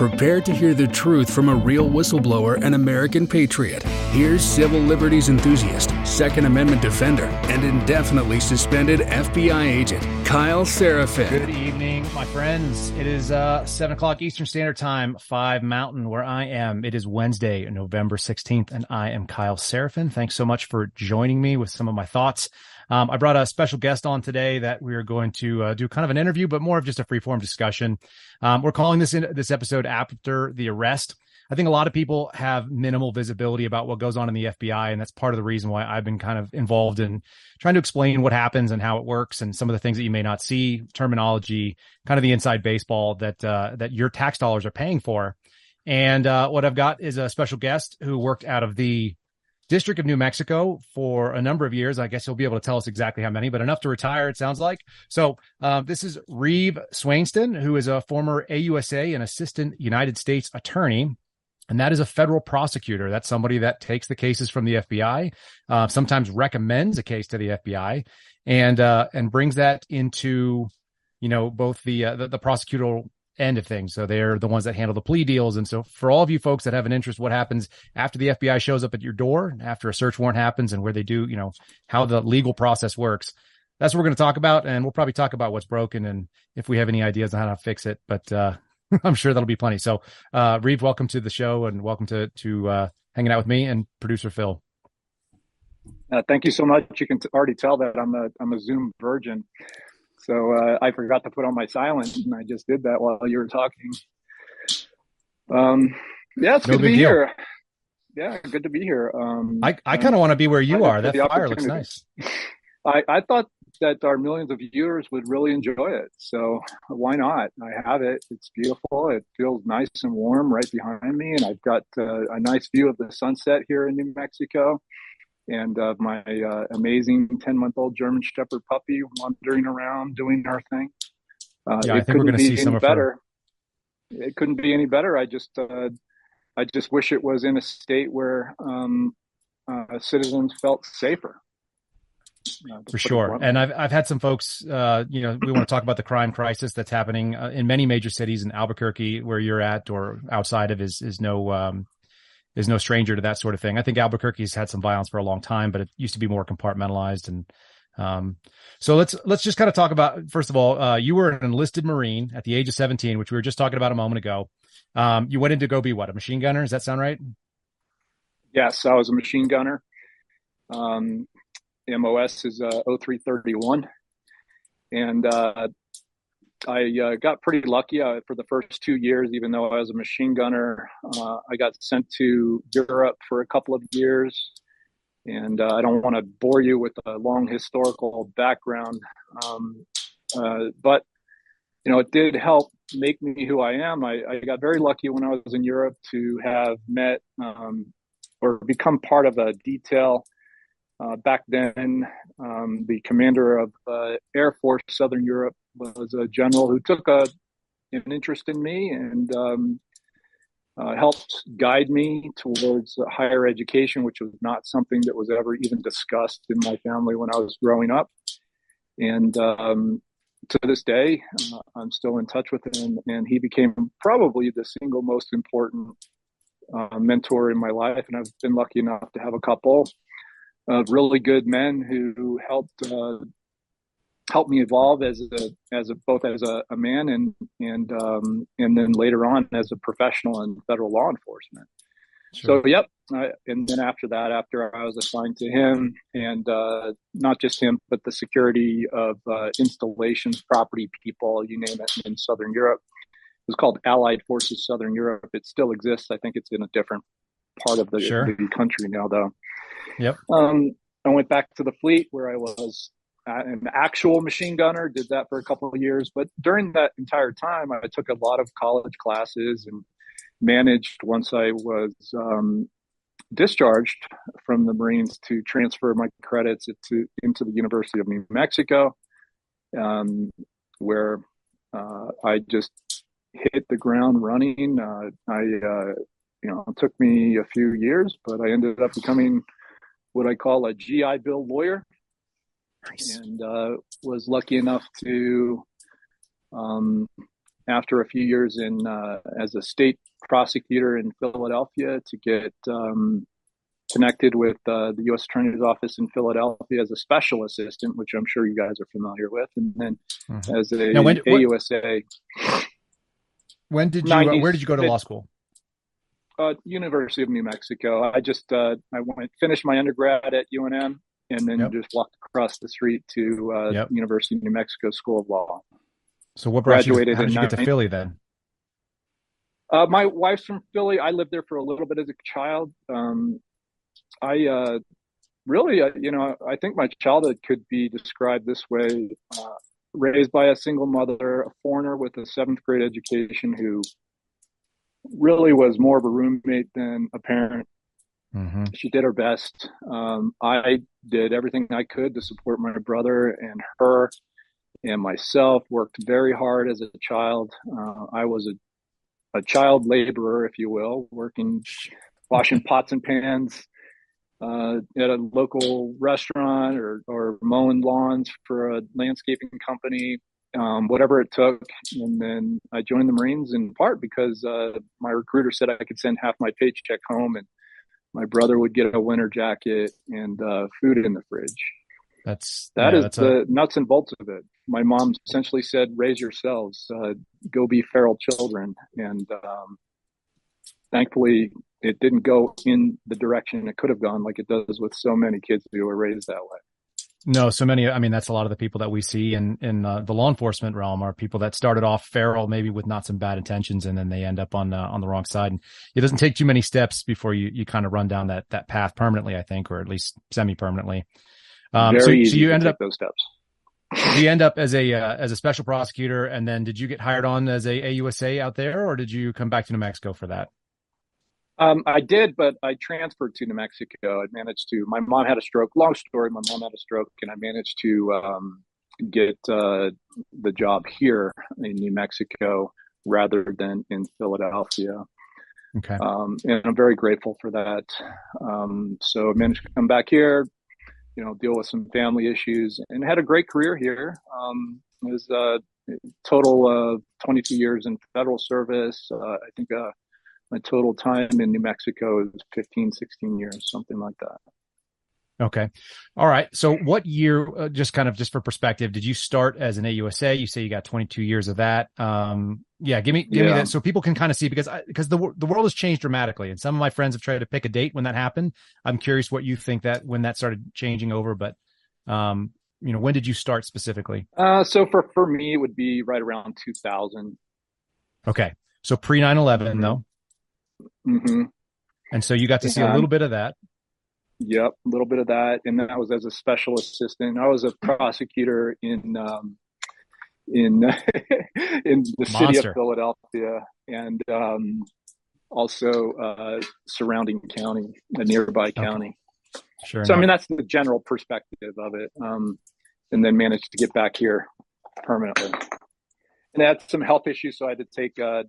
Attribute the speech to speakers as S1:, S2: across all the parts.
S1: Prepare to hear the truth from a real whistleblower and American patriot. Here's civil liberties enthusiast, Second Amendment defender, and indefinitely suspended FBI agent, Kyle Seraphin.
S2: Good evening, my friends. It is uh, 7 o'clock Eastern Standard Time, 5 Mountain, where I am. It is Wednesday, November 16th, and I am Kyle Seraphin. Thanks so much for joining me with some of my thoughts um, I brought a special guest on today that we are going to uh, do kind of an interview, but more of just a free form discussion. Um, we're calling this in, this episode after the arrest. I think a lot of people have minimal visibility about what goes on in the FBI, and that's part of the reason why I've been kind of involved in trying to explain what happens and how it works, and some of the things that you may not see, terminology, kind of the inside baseball that uh, that your tax dollars are paying for. And uh, what I've got is a special guest who worked out of the District of New Mexico for a number of years. I guess he'll be able to tell us exactly how many, but enough to retire, it sounds like. So um, this is Reeve Swainston, who is a former AUSA and assistant United States attorney. And that is a federal prosecutor. That's somebody that takes the cases from the FBI, uh, sometimes recommends a case to the FBI, and uh, and brings that into, you know, both the uh, the, the prosecutorial end of things. So they're the ones that handle the plea deals. And so for all of you folks that have an interest, what happens after the FBI shows up at your door, after a search warrant happens and where they do, you know, how the legal process works. That's what we're going to talk about. And we'll probably talk about what's broken and if we have any ideas on how to fix it. But, uh, I'm sure that'll be plenty. So, uh, Reeve, welcome to the show and welcome to, to, uh, hanging out with me and producer Phil.
S3: Uh, thank you so much. You can t- already tell that I'm a I'm a Zoom virgin. So uh, I forgot to put on my silent, and I just did that while you were talking. Um, yeah, it's no good to be deal. here. Yeah, good to be here. Um,
S2: I I kind of want to be where you are. That fire looks nice.
S3: I I thought that our millions of viewers would really enjoy it. So why not? I have it. It's beautiful. It feels nice and warm right behind me, and I've got uh, a nice view of the sunset here in New Mexico and uh, my uh, amazing 10 month old German Shepherd puppy wandering around doing her thing.
S2: Uh, yeah, I think we're going to see some
S3: better. It couldn't be any better. I just, uh, I just wish it was in a state where um, uh, citizens felt safer.
S2: Uh, For sure, and I've I've had some folks. you know, we want to talk about the crime crisis that's happening in many major cities. In Albuquerque, where you're at, or outside of, is is no um, is no stranger to that sort of thing. I think Albuquerque's had some violence for a long time, but it used to be more compartmentalized. And um, so let's let's just kind of talk about first of all, uh, you were an enlisted Marine at the age of 17, which we were just talking about a moment ago. Um, you went in to go be what a machine gunner? Does that sound right?
S3: Yes, I was a machine gunner. Um, MOS is uh, 0331, and uh, I uh, got pretty lucky uh, for the first two years, even though I was a machine gunner. Uh, I got sent to Europe for a couple of years. And uh, I don't want to bore you with a long historical background. Um, uh, but, you know, it did help make me who I am. I, I, got very lucky when I was in Europe to have met um, or become part of a detail uh, back then, um, the commander of Air Force Southern Europe was a general who took a, an interest in me and um, uh, helped guide me towards higher education, which was not something that was ever even discussed in my family when I was growing up. And um, to this day, uh, I'm still in touch with him, and he became probably the single most important uh, mentor in my life. And I've been lucky enough to have a couple of really good men who helped uh, helped me evolve as a as a both as a, a man and and um, and then later on as a professional in federal law enforcement. Sure. So yep, I, and then after that, after I was assigned to him, and uh, not just him, but the security of uh, installations, property people, you name it, in Southern Europe. It was called Allied Forces Southern Europe. It still exists. I think it's in a different part of the, sure. the country now, though.
S2: Yep.
S3: Um, I went back to the fleet where I was an actual machine gunner, did that for a couple of years. But during that entire time, I took a lot of college classes and managed once I was um, discharged from the Marines to transfer my credits into, into the University of New Mexico, um, where uh, I just hit the ground running. Uh, I, uh, you know, it took me a few years, but I ended up becoming what I call a GI Bill lawyer. Nice. And uh, was lucky enough to um, after a few years in uh, as a state prosecutor in Philadelphia to get um, connected with uh, the U.S. Attorney's Office in Philadelphia as a special assistant, which I'm sure you guys are familiar with, and then mm-hmm. as a now when, AUSA.
S2: When did you? 90s, uh, where did you go to law school?
S3: Uh, University of New Mexico. I just uh, I went finished my undergrad at UNM, and then yep. just walked across the street to uh, yep. University of New Mexico School of Law.
S2: So what graduated? You, how did you get to Philly then?
S3: Uh, my wife's from Philly. I lived there for a little bit as a child. Um, I uh, really, uh, you know, I think my childhood could be described this way: uh, raised by a single mother, a foreigner with a seventh grade education, who really was more of a roommate than a parent. Mm-hmm. She did her best. Um, I did everything I could to support my brother and her and myself. Worked very hard as a child. Uh, I was a, a child laborer, if you will, working, washing pots and pans uh, at a local restaurant or, or mowing lawns for a landscaping company um, whatever it took. And then I joined the Marines in part because uh, my recruiter said I could send half my paycheck home, and my brother would get a winter jacket and uh, food in the fridge.
S2: That's
S3: that yeah, is that's the a... nuts and bolts of it. My mom essentially said, "Raise yourselves, uh, go be feral children," and um, thankfully, it didn't go in the direction it could have gone, like it does with so many kids who are raised that way.
S2: No, so many. I mean, that's a lot of the people that we see in in uh, the law enforcement realm are people that started off feral, maybe with not some bad intentions, and then they end up on uh, on the wrong side. And it doesn't take too many steps before you you kind of run down that that path permanently, I think, or at least semi permanently.
S3: Um, so, so you ended up those steps.
S2: you end up as a uh, as a special prosecutor, and then did you get hired on as a AUSA out there, or did you come back to New Mexico for that?
S3: Um, I did, but I transferred to New Mexico. I managed to. My mom had a stroke. Long story. My mom had a stroke, and I managed to um, get uh, the job here in New Mexico rather than in Philadelphia.
S2: Okay.
S3: Um, and I'm very grateful for that. Um, so I managed to come back here, you know, deal with some family issues, and had a great career here. Um, it was a total of 22 years in federal service. Uh, I think. Uh, my total time in New Mexico is 15, 16 years, something like that.
S2: Okay. All right. So what year, uh, just kind of just for perspective, did you start as an AUSA? You say you got 22 years of that. Um, yeah, give me, give yeah. me that so people can kind of see because I, because the, the world has changed dramatically and some of my friends have tried to pick a date when that happened. I'm curious what you think that when that started changing over, but, um, you know, when did you start specifically?
S3: Uh, so for, for me, it would be right around 2000.
S2: Okay. So pre 9 11 mm-hmm. though.
S3: Mm-hmm.
S2: And so you got to see a little bit of that.
S3: Yep, a little bit of that, and then I was as a special assistant. I was a prosecutor in um, in in the Monster. city of Philadelphia, and um, also uh, surrounding county, a nearby okay. county.
S2: Sure.
S3: So enough. I mean, that's the general perspective of it, um, and then managed to get back here permanently. And I had some health issues, so I had to take, uh,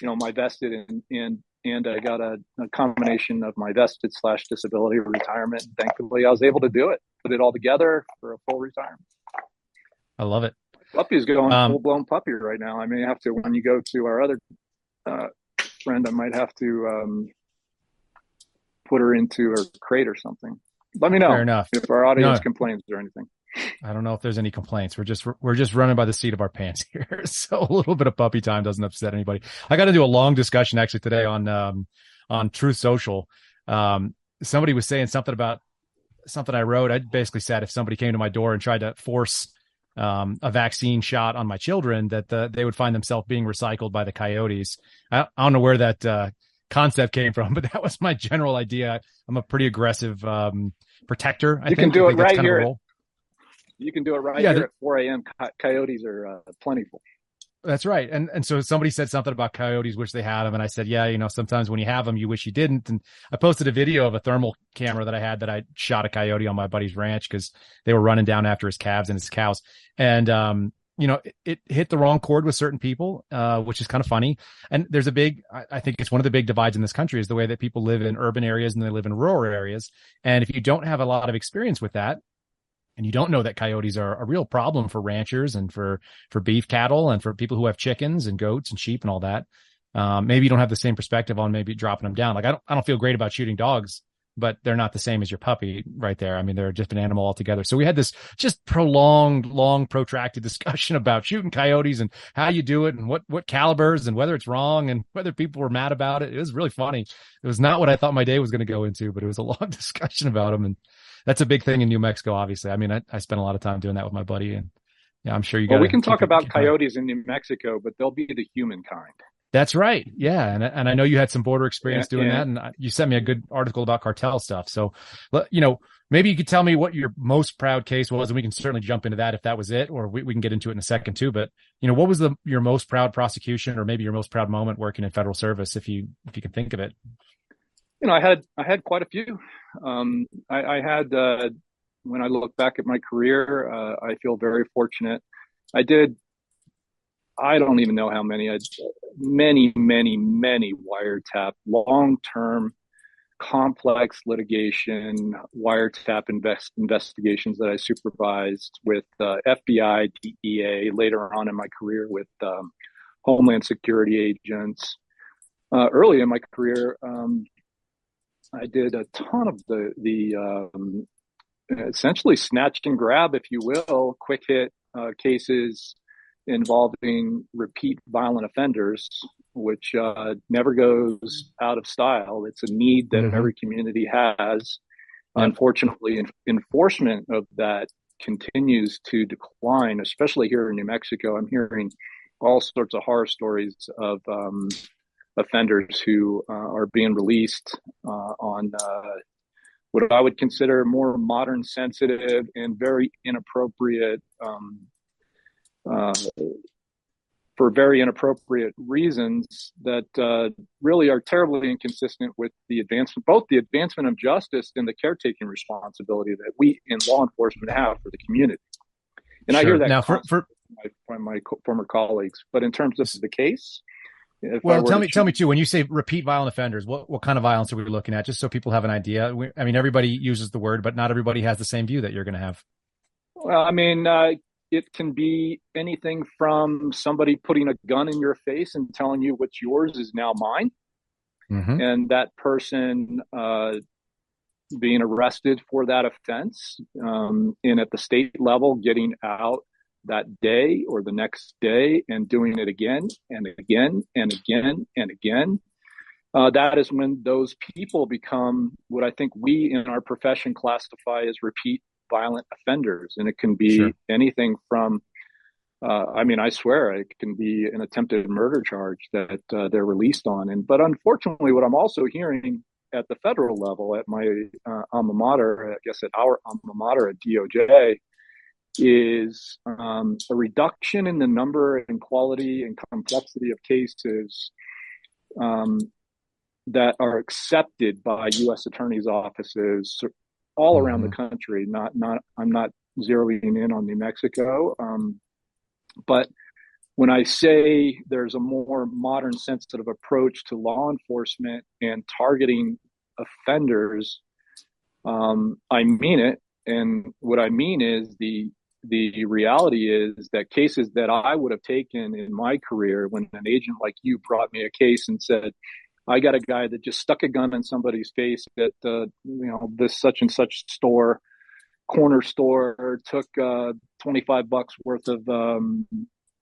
S3: you know, my vested in, in and I got a, a combination of my vested slash disability retirement. Thankfully, I was able to do it, put it all together for a full retirement.
S2: I love it.
S3: Puppy's going um, full blown puppy right now. I may have to when you go to our other uh, friend, I might have to um, put her into a crate or something. Let me know
S2: Fair enough.
S3: if our audience no. complains or anything.
S2: I don't know if there's any complaints. We're just we're just running by the seat of our pants here. So a little bit of puppy time doesn't upset anybody. I got to do a long discussion actually today on um on Truth Social. Um somebody was saying something about something I wrote. I basically said if somebody came to my door and tried to force um, a vaccine shot on my children, that the, they would find themselves being recycled by the coyotes. I, I don't know where that uh, concept came from, but that was my general idea. I'm a pretty aggressive um, protector. I
S3: you
S2: think.
S3: can do it right here. You can do it right yeah, here at 4 a.m. Coyotes are uh, plentiful.
S2: That's right. And and so somebody said something about coyotes, wish they had them. And I said, yeah, you know, sometimes when you have them, you wish you didn't. And I posted a video of a thermal camera that I had that I shot a coyote on my buddy's ranch because they were running down after his calves and his cows. And, um, you know, it, it, hit the wrong chord with certain people, uh, which is kind of funny. And there's a big, I, I think it's one of the big divides in this country is the way that people live in urban areas and they live in rural areas. And if you don't have a lot of experience with that, and you don't know that coyotes are a real problem for ranchers and for for beef cattle and for people who have chickens and goats and sheep and all that. Um, maybe you don't have the same perspective on maybe dropping them down. Like I don't I don't feel great about shooting dogs, but they're not the same as your puppy right there. I mean, they're just an animal altogether. So we had this just prolonged, long, protracted discussion about shooting coyotes and how you do it and what, what calibers and whether it's wrong and whether people were mad about it. It was really funny. It was not what I thought my day was going to go into, but it was a long discussion about them. And that's a big thing in New Mexico, obviously. I mean, I, I spent a lot of time doing that with my buddy and yeah, I'm sure you
S3: Well, we can talk about coyotes in New Mexico, but they'll be the human kind.
S2: That's right. Yeah. And, and I know you had some border experience yeah, doing yeah. that and you sent me a good article about cartel stuff. So, you know, maybe you could tell me what your most proud case was and we can certainly jump into that if that was it, or we, we can get into it in a second too. But, you know, what was the, your most proud prosecution or maybe your most proud moment working in federal service if you, if you can think of it?
S3: You know, I had, I had quite a few. Um, I, I had, uh, when I look back at my career, uh, I feel very fortunate. I did I don't even know how many, I, many, many, many wiretap, long term, complex litigation, wiretap invest, investigations that I supervised with uh, FBI, DEA, later on in my career with um, Homeland Security agents. Uh, early in my career, um, I did a ton of the, the um, essentially snatch and grab, if you will, quick hit uh, cases involving repeat violent offenders, which uh, never goes out of style. It's a need that mm-hmm. every community has. Unfortunately, enforcement of that continues to decline, especially here in New Mexico. I'm hearing all sorts of horror stories of um, offenders who uh, are being released uh, on uh, what I would consider more modern, sensitive, and very inappropriate um, uh, for very inappropriate reasons that uh, really are terribly inconsistent with the advancement, both the advancement of justice and the caretaking responsibility that we in law enforcement have for the community. And sure. I hear that now for, for my, my former colleagues, but in terms of this is the case,
S2: well, tell me, tell me too. When you say repeat violent offenders, what what kind of violence are we looking at? Just so people have an idea. We, I mean, everybody uses the word, but not everybody has the same view that you're going to have.
S3: Well, I mean, uh, it can be anything from somebody putting a gun in your face and telling you what's yours is now mine. Mm-hmm. And that person uh, being arrested for that offense um, and at the state level getting out that day or the next day and doing it again and again and again and again. Uh, that is when those people become what I think we in our profession classify as repeat violent offenders, and it can be sure. anything from. Uh, I mean, I swear it can be an attempted murder charge that uh, they're released on. And but unfortunately, what I'm also hearing at the federal level, at my uh, alma mater, I guess at our alma mater at DOJ, is um, a reduction in the number and quality and complexity of cases um, that are accepted by U.S. attorneys' offices all around mm-hmm. the country. Not not I'm not zeroing in on New Mexico, um, but when I say there's a more modern, sensitive approach to law enforcement and targeting offenders, um, I mean it. And what I mean is the the reality is that cases that I would have taken in my career when an agent like you brought me a case and said, I got a guy that just stuck a gun in somebody's face at uh, you know this such and such store, corner store, took uh, twenty five bucks worth of um,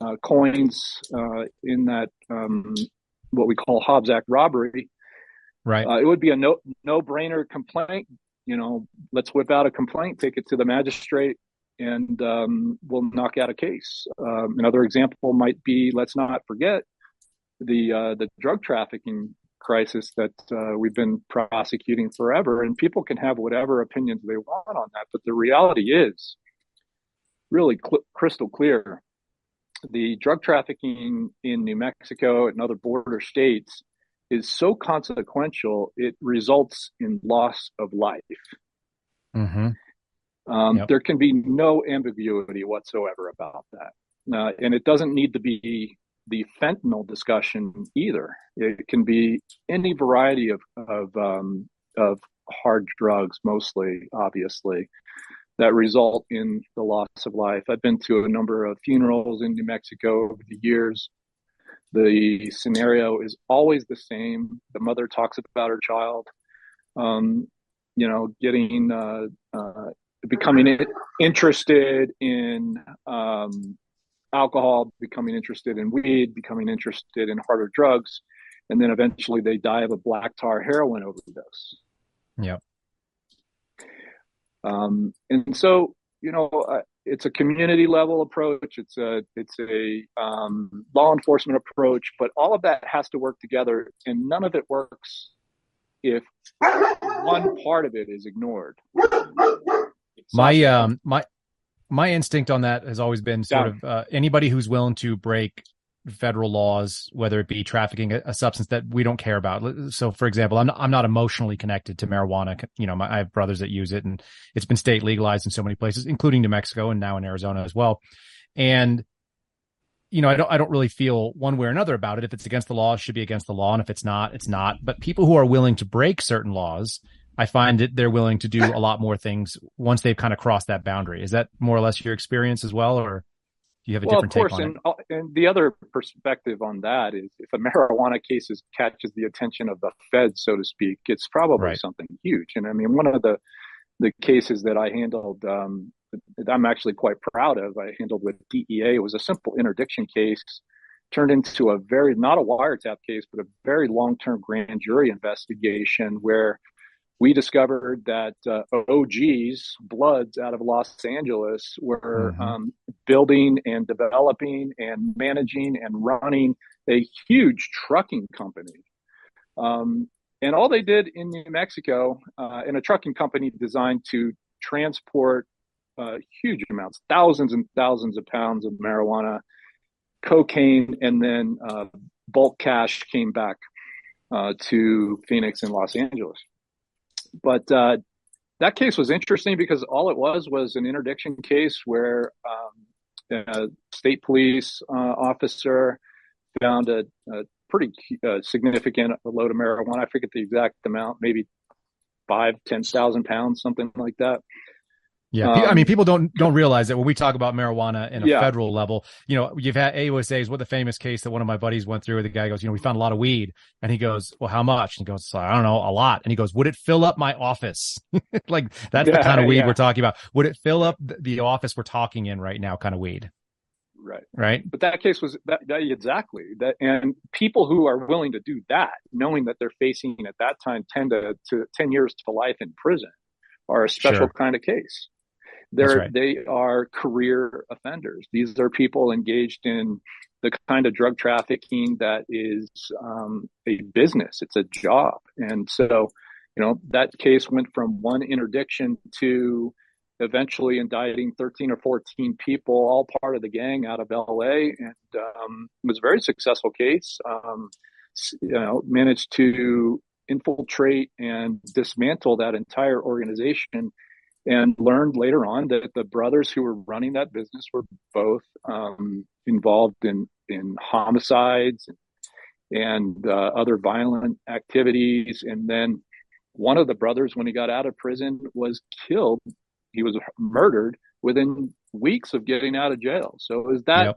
S3: uh, coins uh, in that um, what we call Hobbs Act robbery.
S2: Right.
S3: Uh, it would be a no no brainer complaint. You know, let's whip out a complaint, take it to the magistrate, and um, we'll knock out a case. Um, another example might be let's not forget the uh, the drug trafficking crisis that uh, we've been prosecuting forever. And people can have whatever opinions they want on that. But the reality is really cl- crystal clear. The drug trafficking in New Mexico and other border states is so consequential, it results in loss of life. Mm-hmm. Um, yep. There can be no ambiguity whatsoever about that. Uh, and it doesn't need to be the fentanyl discussion either. It can be any variety of of, um, of hard drugs, mostly, obviously. that result in the loss of life. I've been to a number of funerals in New Mexico over the years. The scenario is always the same. The mother talks about her child, um, you know, getting, uh, uh, becoming interested in um, alcohol, becoming interested in weed, becoming interested in harder drugs, and then eventually they die of a black tar heroin overdose.
S2: Yeah.
S3: Um, and so, you know, uh, it's a community level approach. It's a it's a um, law enforcement approach, but all of that has to work together, and none of it works if one part of it is ignored.
S2: My um my my instinct on that has always been sort of uh, anybody who's willing to break federal laws, whether it be trafficking a, a, substance that we don't care about. So, for example, I'm not, I'm not emotionally connected to marijuana. You know, my, I have brothers that use it, and it's been state legalized in so many places, including New Mexico and now in Arizona as well. And you know, I don't I don't really feel one way or another about it. If it's against the law, it should be against the law, and if it's not, it's not. But people who are willing to break certain laws, I find that they're willing to do a lot more things once they've kind of crossed that boundary. Is that more or less your experience as well, or? Do you have a
S3: well,
S2: different
S3: of course,
S2: and,
S3: and, the other perspective on that is if a marijuana case is, catches the attention of the Fed, so to speak, it's probably right. something huge. And I mean, one of the the cases that I handled, um, that I'm actually quite proud of, I handled with DEA. It was a simple interdiction case, turned into a very not a wiretap case, but a very long term grand jury investigation where we discovered that uh, OGs, Bloods out of Los Angeles, were mm-hmm. um, building and developing and managing and running a huge trucking company. Um, and all they did in New Mexico, uh, in a trucking company designed to transport uh, huge amounts, thousands and thousands of pounds of marijuana, cocaine, and then uh, bulk cash came back uh, to Phoenix and Los Angeles but uh, that case was interesting because all it was was an interdiction case where um, a state police uh, officer found a, a pretty uh, significant load of marijuana. I forget the exact amount, maybe five, ten thousand pounds, something like that.
S2: Yeah, um, I mean, people don't don't realize that when we talk about marijuana in a yeah. federal level, you know, you've had AUSA is what the famous case that one of my buddies went through. The guy goes, you know, we found a lot of weed, and he goes, well, how much? And he goes, I don't know, a lot. And he goes, would it fill up my office? like that's yeah, the kind of weed yeah. we're talking about. Would it fill up the office we're talking in right now? Kind of weed.
S3: Right.
S2: Right.
S3: But that case was that, that exactly that, and people who are willing to do that, knowing that they're facing at that time ten to, to ten years to life in prison, are a special sure. kind of case they're right. they are career offenders. These are people engaged in the kind of drug trafficking that is um, a business. It's a job, and so you know that case went from one interdiction to eventually indicting 13 or 14 people, all part of the gang out of LA, and um, it was a very successful case. Um, you know, managed to infiltrate and dismantle that entire organization and learned later on that the brothers who were running that business were both um, involved in in homicides and uh, other violent activities. And then one of the brothers, when he got out of prison, was killed. He was murdered within weeks of getting out of jail. So is that yep.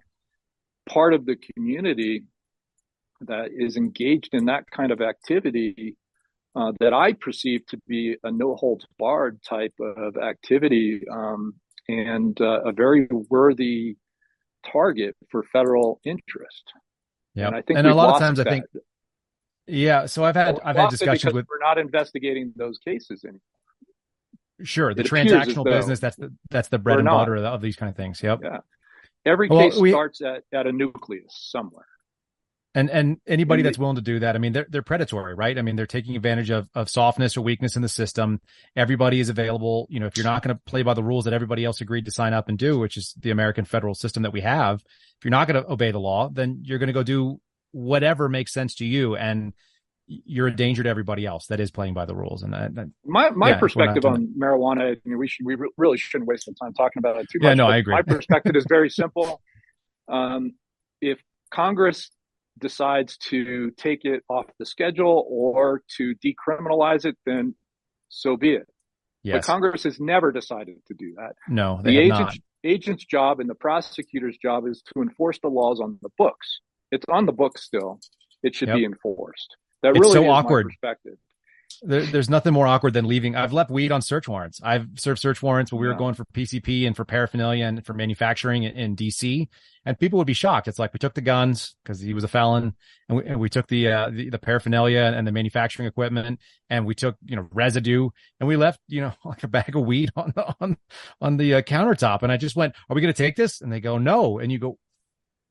S3: part of the community that is engaged in that kind of activity uh, that I perceive to be a no holds barred type of activity um, and uh, a very worthy target for federal interest.
S2: Yeah, and I think and a lot of times that. I think. Yeah, so I've had I've had discussions with.
S3: We're not investigating those cases anymore.
S2: Sure, the it transactional business that's the that's the bread and butter of these kind of things. Yep.
S3: Yeah. Every well, case we, starts at, at a nucleus somewhere.
S2: And and anybody that's willing to do that, I mean, they're they're predatory, right? I mean, they're taking advantage of of softness or weakness in the system. Everybody is available. You know, if you're not going to play by the rules that everybody else agreed to sign up and do, which is the American federal system that we have, if you're not going to obey the law, then you're going to go do whatever makes sense to you, and you're a danger to everybody else that is playing by the rules. And that, that
S3: my my yeah, perspective on marijuana, I mean, we should we really shouldn't waste some time talking about it too much.
S2: Yeah, no, I agree.
S3: My perspective is very simple. Um, if Congress decides to take it off the schedule or to decriminalize it, then so be it.
S2: Yes.
S3: But Congress has never decided to do that.
S2: No,
S3: the agent's, agent's job and the prosecutor's job is to enforce the laws on the books. It's on the books still. It should yep. be enforced. That
S2: it's
S3: really
S2: so
S3: is
S2: awkward.
S3: perspective.
S2: There, there's nothing more awkward than leaving. I've left weed on search warrants. I've served search warrants when we yeah. were going for PCP and for paraphernalia and for manufacturing in, in DC. And people would be shocked. It's like we took the guns because he was a felon, and we, and we took the, uh, the the paraphernalia and the manufacturing equipment, and we took you know residue, and we left you know like a bag of weed on the on on the uh, countertop. And I just went, "Are we going to take this?" And they go, "No." And you go,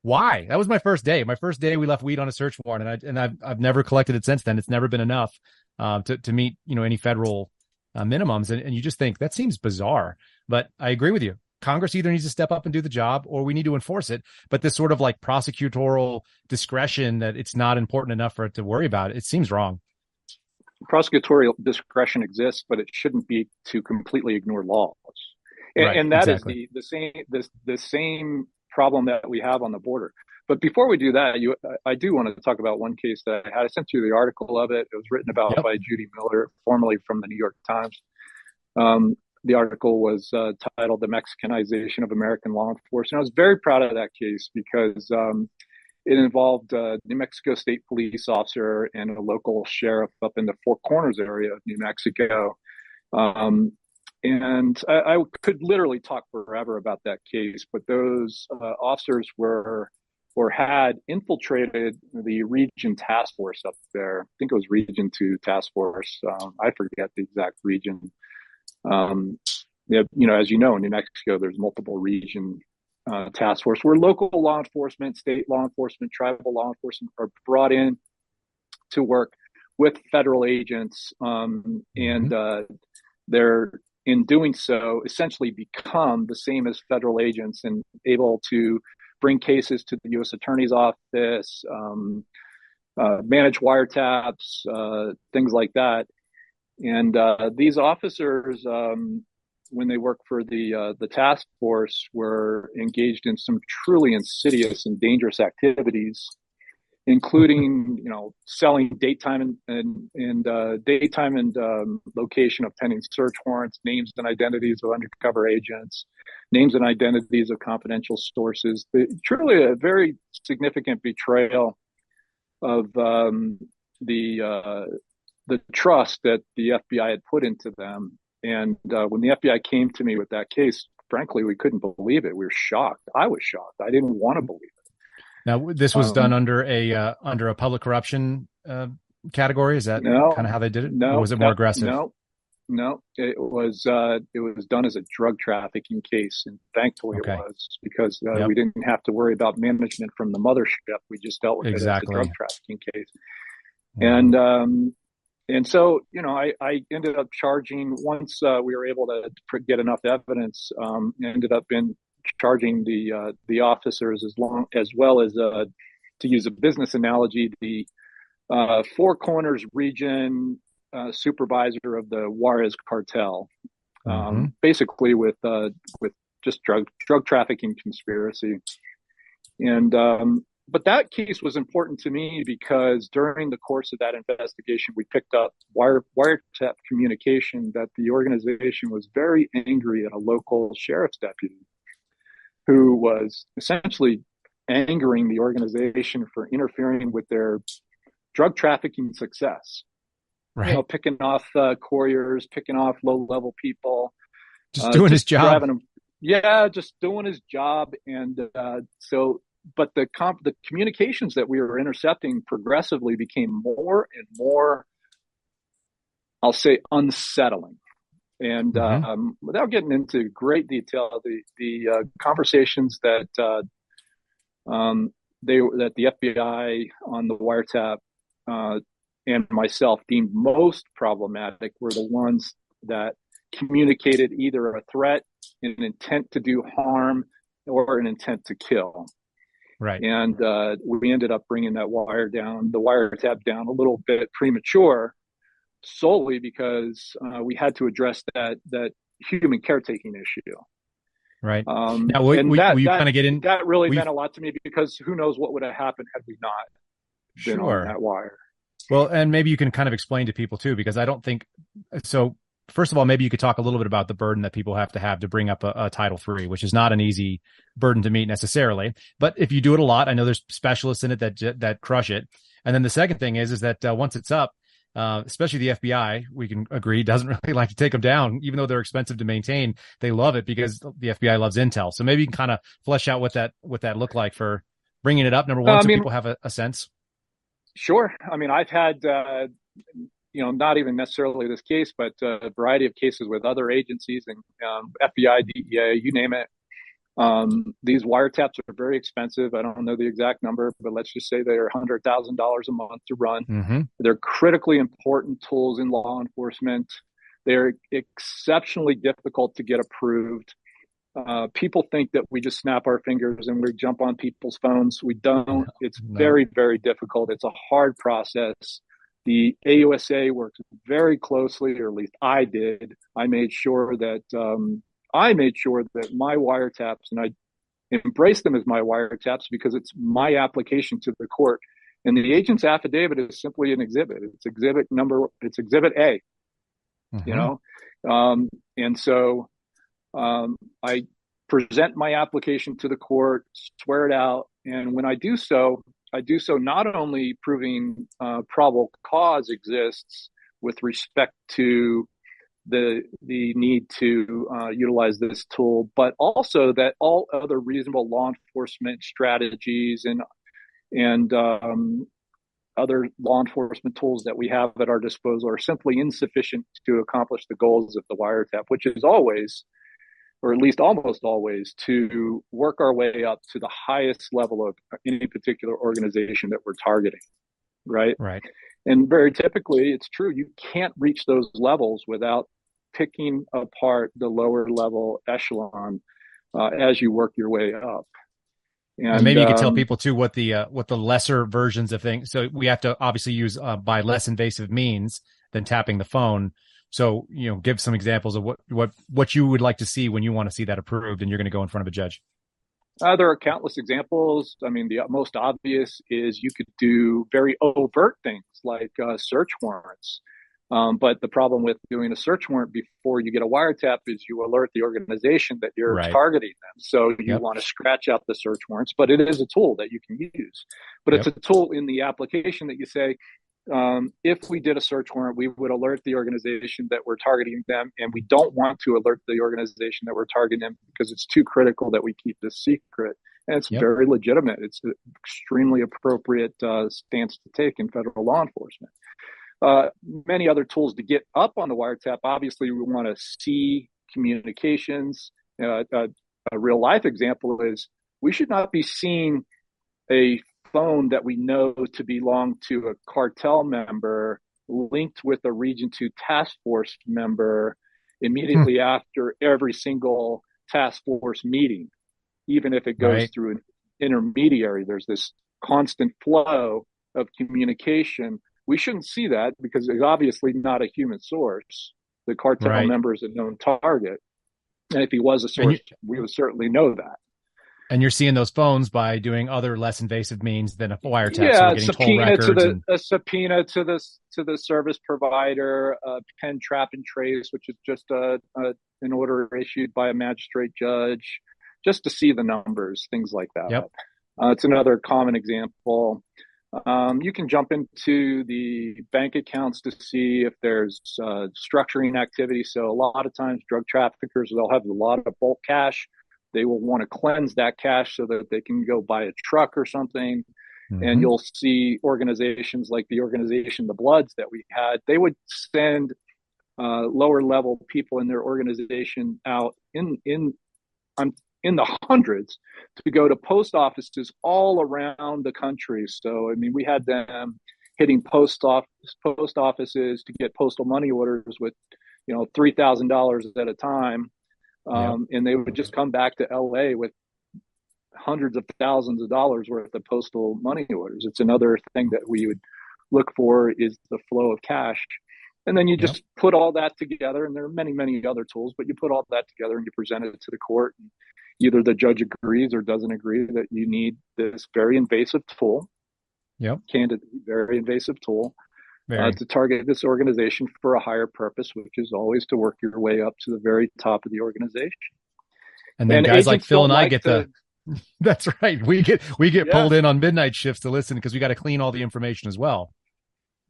S2: why? That was my first day. My first day, we left weed on a search warrant, and I and I've I've never collected it since then. It's never been enough uh, to to meet you know any federal uh, minimums, and, and you just think that seems bizarre. But I agree with you. Congress either needs to step up and do the job, or we need to enforce it. But this sort of like prosecutorial discretion that it's not important enough for it to worry about it, it seems wrong.
S3: Prosecutorial discretion exists, but it shouldn't be to completely ignore laws. And,
S2: right,
S3: and that
S2: exactly.
S3: is the, the same the, the same problem that we have on the border. But before we do that, you, I do want to talk about one case that I had. I sent you the article of it. It was written about
S2: yep.
S3: by Judy Miller, formerly from the New York Times. Um, the article was uh, titled "The Mexicanization of American Law Enforcement." I was very proud of that case because um, it involved a New Mexico State police officer and a local sheriff up in the Four Corners area of New Mexico. Um, and I, I, could literally talk forever about that case, but those uh, officers were or had infiltrated the region task force up there. I think it was Region 2 task force. Um, I forget the exact region. Um, you know, as you know, in New Mexico, there's multiple region uh, task force where local law enforcement, state law enforcement, tribal law enforcement are brought in to work with federal agents. Um, and mm-hmm. uh, they're in doing so essentially become the same as federal agents and able to bring cases to the U.S. Attorney's Office, um, uh, manage wiretaps, uh, things like that. And uh, these officers, um, when they work for the uh, the task force, were engaged in some truly insidious and dangerous activities including you know selling daytime and and, and uh, daytime and um, location of pending search warrants, names and identities of undercover agents, names and identities of confidential sources. The, truly, a very significant betrayal of um, the uh, the trust that the FBI had put into them. And uh, when the FBI came to me with that case, frankly, we couldn't believe it. We were shocked. I was shocked. I didn't want to believe it.
S2: Now, this was um, done under a uh, under a public corruption uh, category. Is that no, kind of how they did it?
S3: No,
S2: or was it more
S3: no,
S2: aggressive?
S3: No, no. It was uh, it was done as a drug trafficking case, and thankfully okay. it was because uh, yep. we didn't have to worry about management from the mothership. We just dealt with
S2: exactly.
S3: it as a drug trafficking case, mm-hmm. and um, and so you know I, I ended up charging once uh, we were able to get enough evidence. Um, ended up in charging the uh, the officers as long as well as uh, to use a business analogy, the uh, Four Corners region uh, supervisor of the Juarez cartel, um, mm-hmm. basically with uh, with just drug drug trafficking conspiracy, and um, but that case was important to me because during the course of that investigation, we picked up wire, wiretap communication that the organization was very angry at a local sheriff's deputy who was essentially angering the organization for interfering with their drug trafficking success.
S2: Right.
S3: You know, picking off uh, couriers, picking off low level people,
S2: just uh, doing just his job.
S3: Them, yeah, just doing his job. And uh, so, but the comp- the communications that we were intercepting progressively became more and more, I'll say, unsettling. And mm-hmm. um, without getting into great detail, the the uh, conversations that uh, um, they that the FBI on the wiretap uh, and myself deemed most problematic were the ones that communicated either a threat, an intent to do harm, or an intent to kill.
S2: Right.
S3: And uh, we ended up bringing that wire down, the wiretap down a little bit premature solely because uh, we had to address that that human caretaking issue.
S2: Right.
S3: Um,
S2: now, we, we, that, you kind of get in.
S3: That really meant a lot to me because who knows what would have happened had we not been
S2: sure.
S3: on that wire.
S2: Well, and maybe you can kind of explain to people too, because I don't think so. first of all, maybe you could talk a little bit about the burden that people have to have to bring up a, a Title III, which is not an easy burden to meet necessarily. But if you do it a lot, I know there's specialists in it that that crush it. And then the second thing is is that uh, once it's up, uh, especially the FBI, we can agree doesn't really like to take them down, even though they're expensive to maintain. They love it because the FBI loves intel. So maybe you can kind of flesh out what that what that looked like for bringing it up. Number one, uh, so mean, people have a, a, sense.
S3: Sure. I mean, I've had uh, you know not even necessarily this case, but uh, a variety of cases with other agencies and um, FBI, DEA, you name it. Um, these wiretaps are very expensive. I don't know the exact number, but let's just say they're $100,000 a month to run. Mm-hmm. They're critically important tools in law enforcement. They're exceptionally difficult to get approved. Uh, people think that we just snap our fingers and we jump on people's phones. We don't. It's no. very, very difficult. It's a hard process. The AUSA works very closely, or at least I did. I made sure that um, I made sure that my wiretaps, and I embrace them as my wiretaps because it's my application to the court. And the agent's affidavit is simply an exhibit. It's exhibit number, it's exhibit A, mm-hmm. you know? Um, and so um, I present my application to the court, swear it out. And when I do so, I do so not only proving uh, probable cause exists with respect to the the need to uh, utilize this tool, but also that all other reasonable law enforcement strategies and and um, other law enforcement tools that we have at our disposal are simply insufficient to accomplish the goals of the wiretap, which is always, or at least almost always, to work our way up to the highest level of any particular organization that we're targeting. Right.
S2: Right.
S3: And very typically, it's true, you can't reach those levels without picking apart the lower level echelon uh, as you work your way up.
S2: And, maybe you could tell um, people too what the uh, what the lesser versions of things. So we have to obviously use uh, by less invasive means than tapping the phone. So you know, give some examples of what what what you would like to see when you want to see that approved, and you're going to go in front of a judge.
S3: Uh, there are countless examples. I mean, the most obvious is you could do very overt things like uh, search warrants. Um, but the problem with doing a search warrant before you get a wiretap is you alert the organization that you're right. targeting them. So you yep. want to scratch out the search warrants, but it is a tool that you can use. But yep. it's a tool in the application that you say, um, if we did a search warrant, we would alert the organization that we're targeting them, and we don't want to alert the organization that we're targeting them because it's too critical that we keep this secret. And it's yep. very legitimate. It's an extremely appropriate uh, stance to take in federal law enforcement uh, many other tools to get up on the wiretap. Obviously, we want to see communications. Uh, a, a real life example is we should not be seeing a phone that we know to belong to a cartel member linked with a Region 2 task force member immediately hmm. after every single task force meeting, even if it goes right. through an intermediary. There's this constant flow of communication we shouldn't see that because it's obviously not a human source. The cartel right. member is a known target. And if he was a source, you, we would certainly know that.
S2: And you're seeing those phones by doing other less invasive means than a wiretap.
S3: Yeah, so subpoena to the and... a subpoena to the to the service provider, a pen trap and trace, which is just a, a an order issued by a magistrate judge, just to see the numbers, things like that.
S2: Yep.
S3: Uh, it's another common example. Um, you can jump into the bank accounts to see if there's uh, structuring activity. So a lot of times, drug traffickers they'll have a lot of bulk cash. They will want to cleanse that cash so that they can go buy a truck or something. Mm-hmm. And you'll see organizations like the organization, the Bloods that we had. They would send uh, lower level people in their organization out in in I'm in the hundreds to go to post offices all around the country. So, I mean, we had them hitting post office post offices to get postal money orders with, you know, three thousand dollars at a time, um, yeah. and they would just come back to L.A. with hundreds of thousands of dollars worth of postal money orders. It's another thing that we would look for is the flow of cash. And then you just yep. put all that together, and there are many, many other tools, but you put all that together and you present it to the court. And either the judge agrees or doesn't agree that you need this very invasive tool.
S2: Yep.
S3: Candid, very invasive tool. uh, to target this organization for a higher purpose, which is always to work your way up to the very top of the organization.
S2: And then and guys like Phil and I like get to, the. That's right. We get we get yeah. pulled in on midnight shifts to listen because we got to clean all the information as well.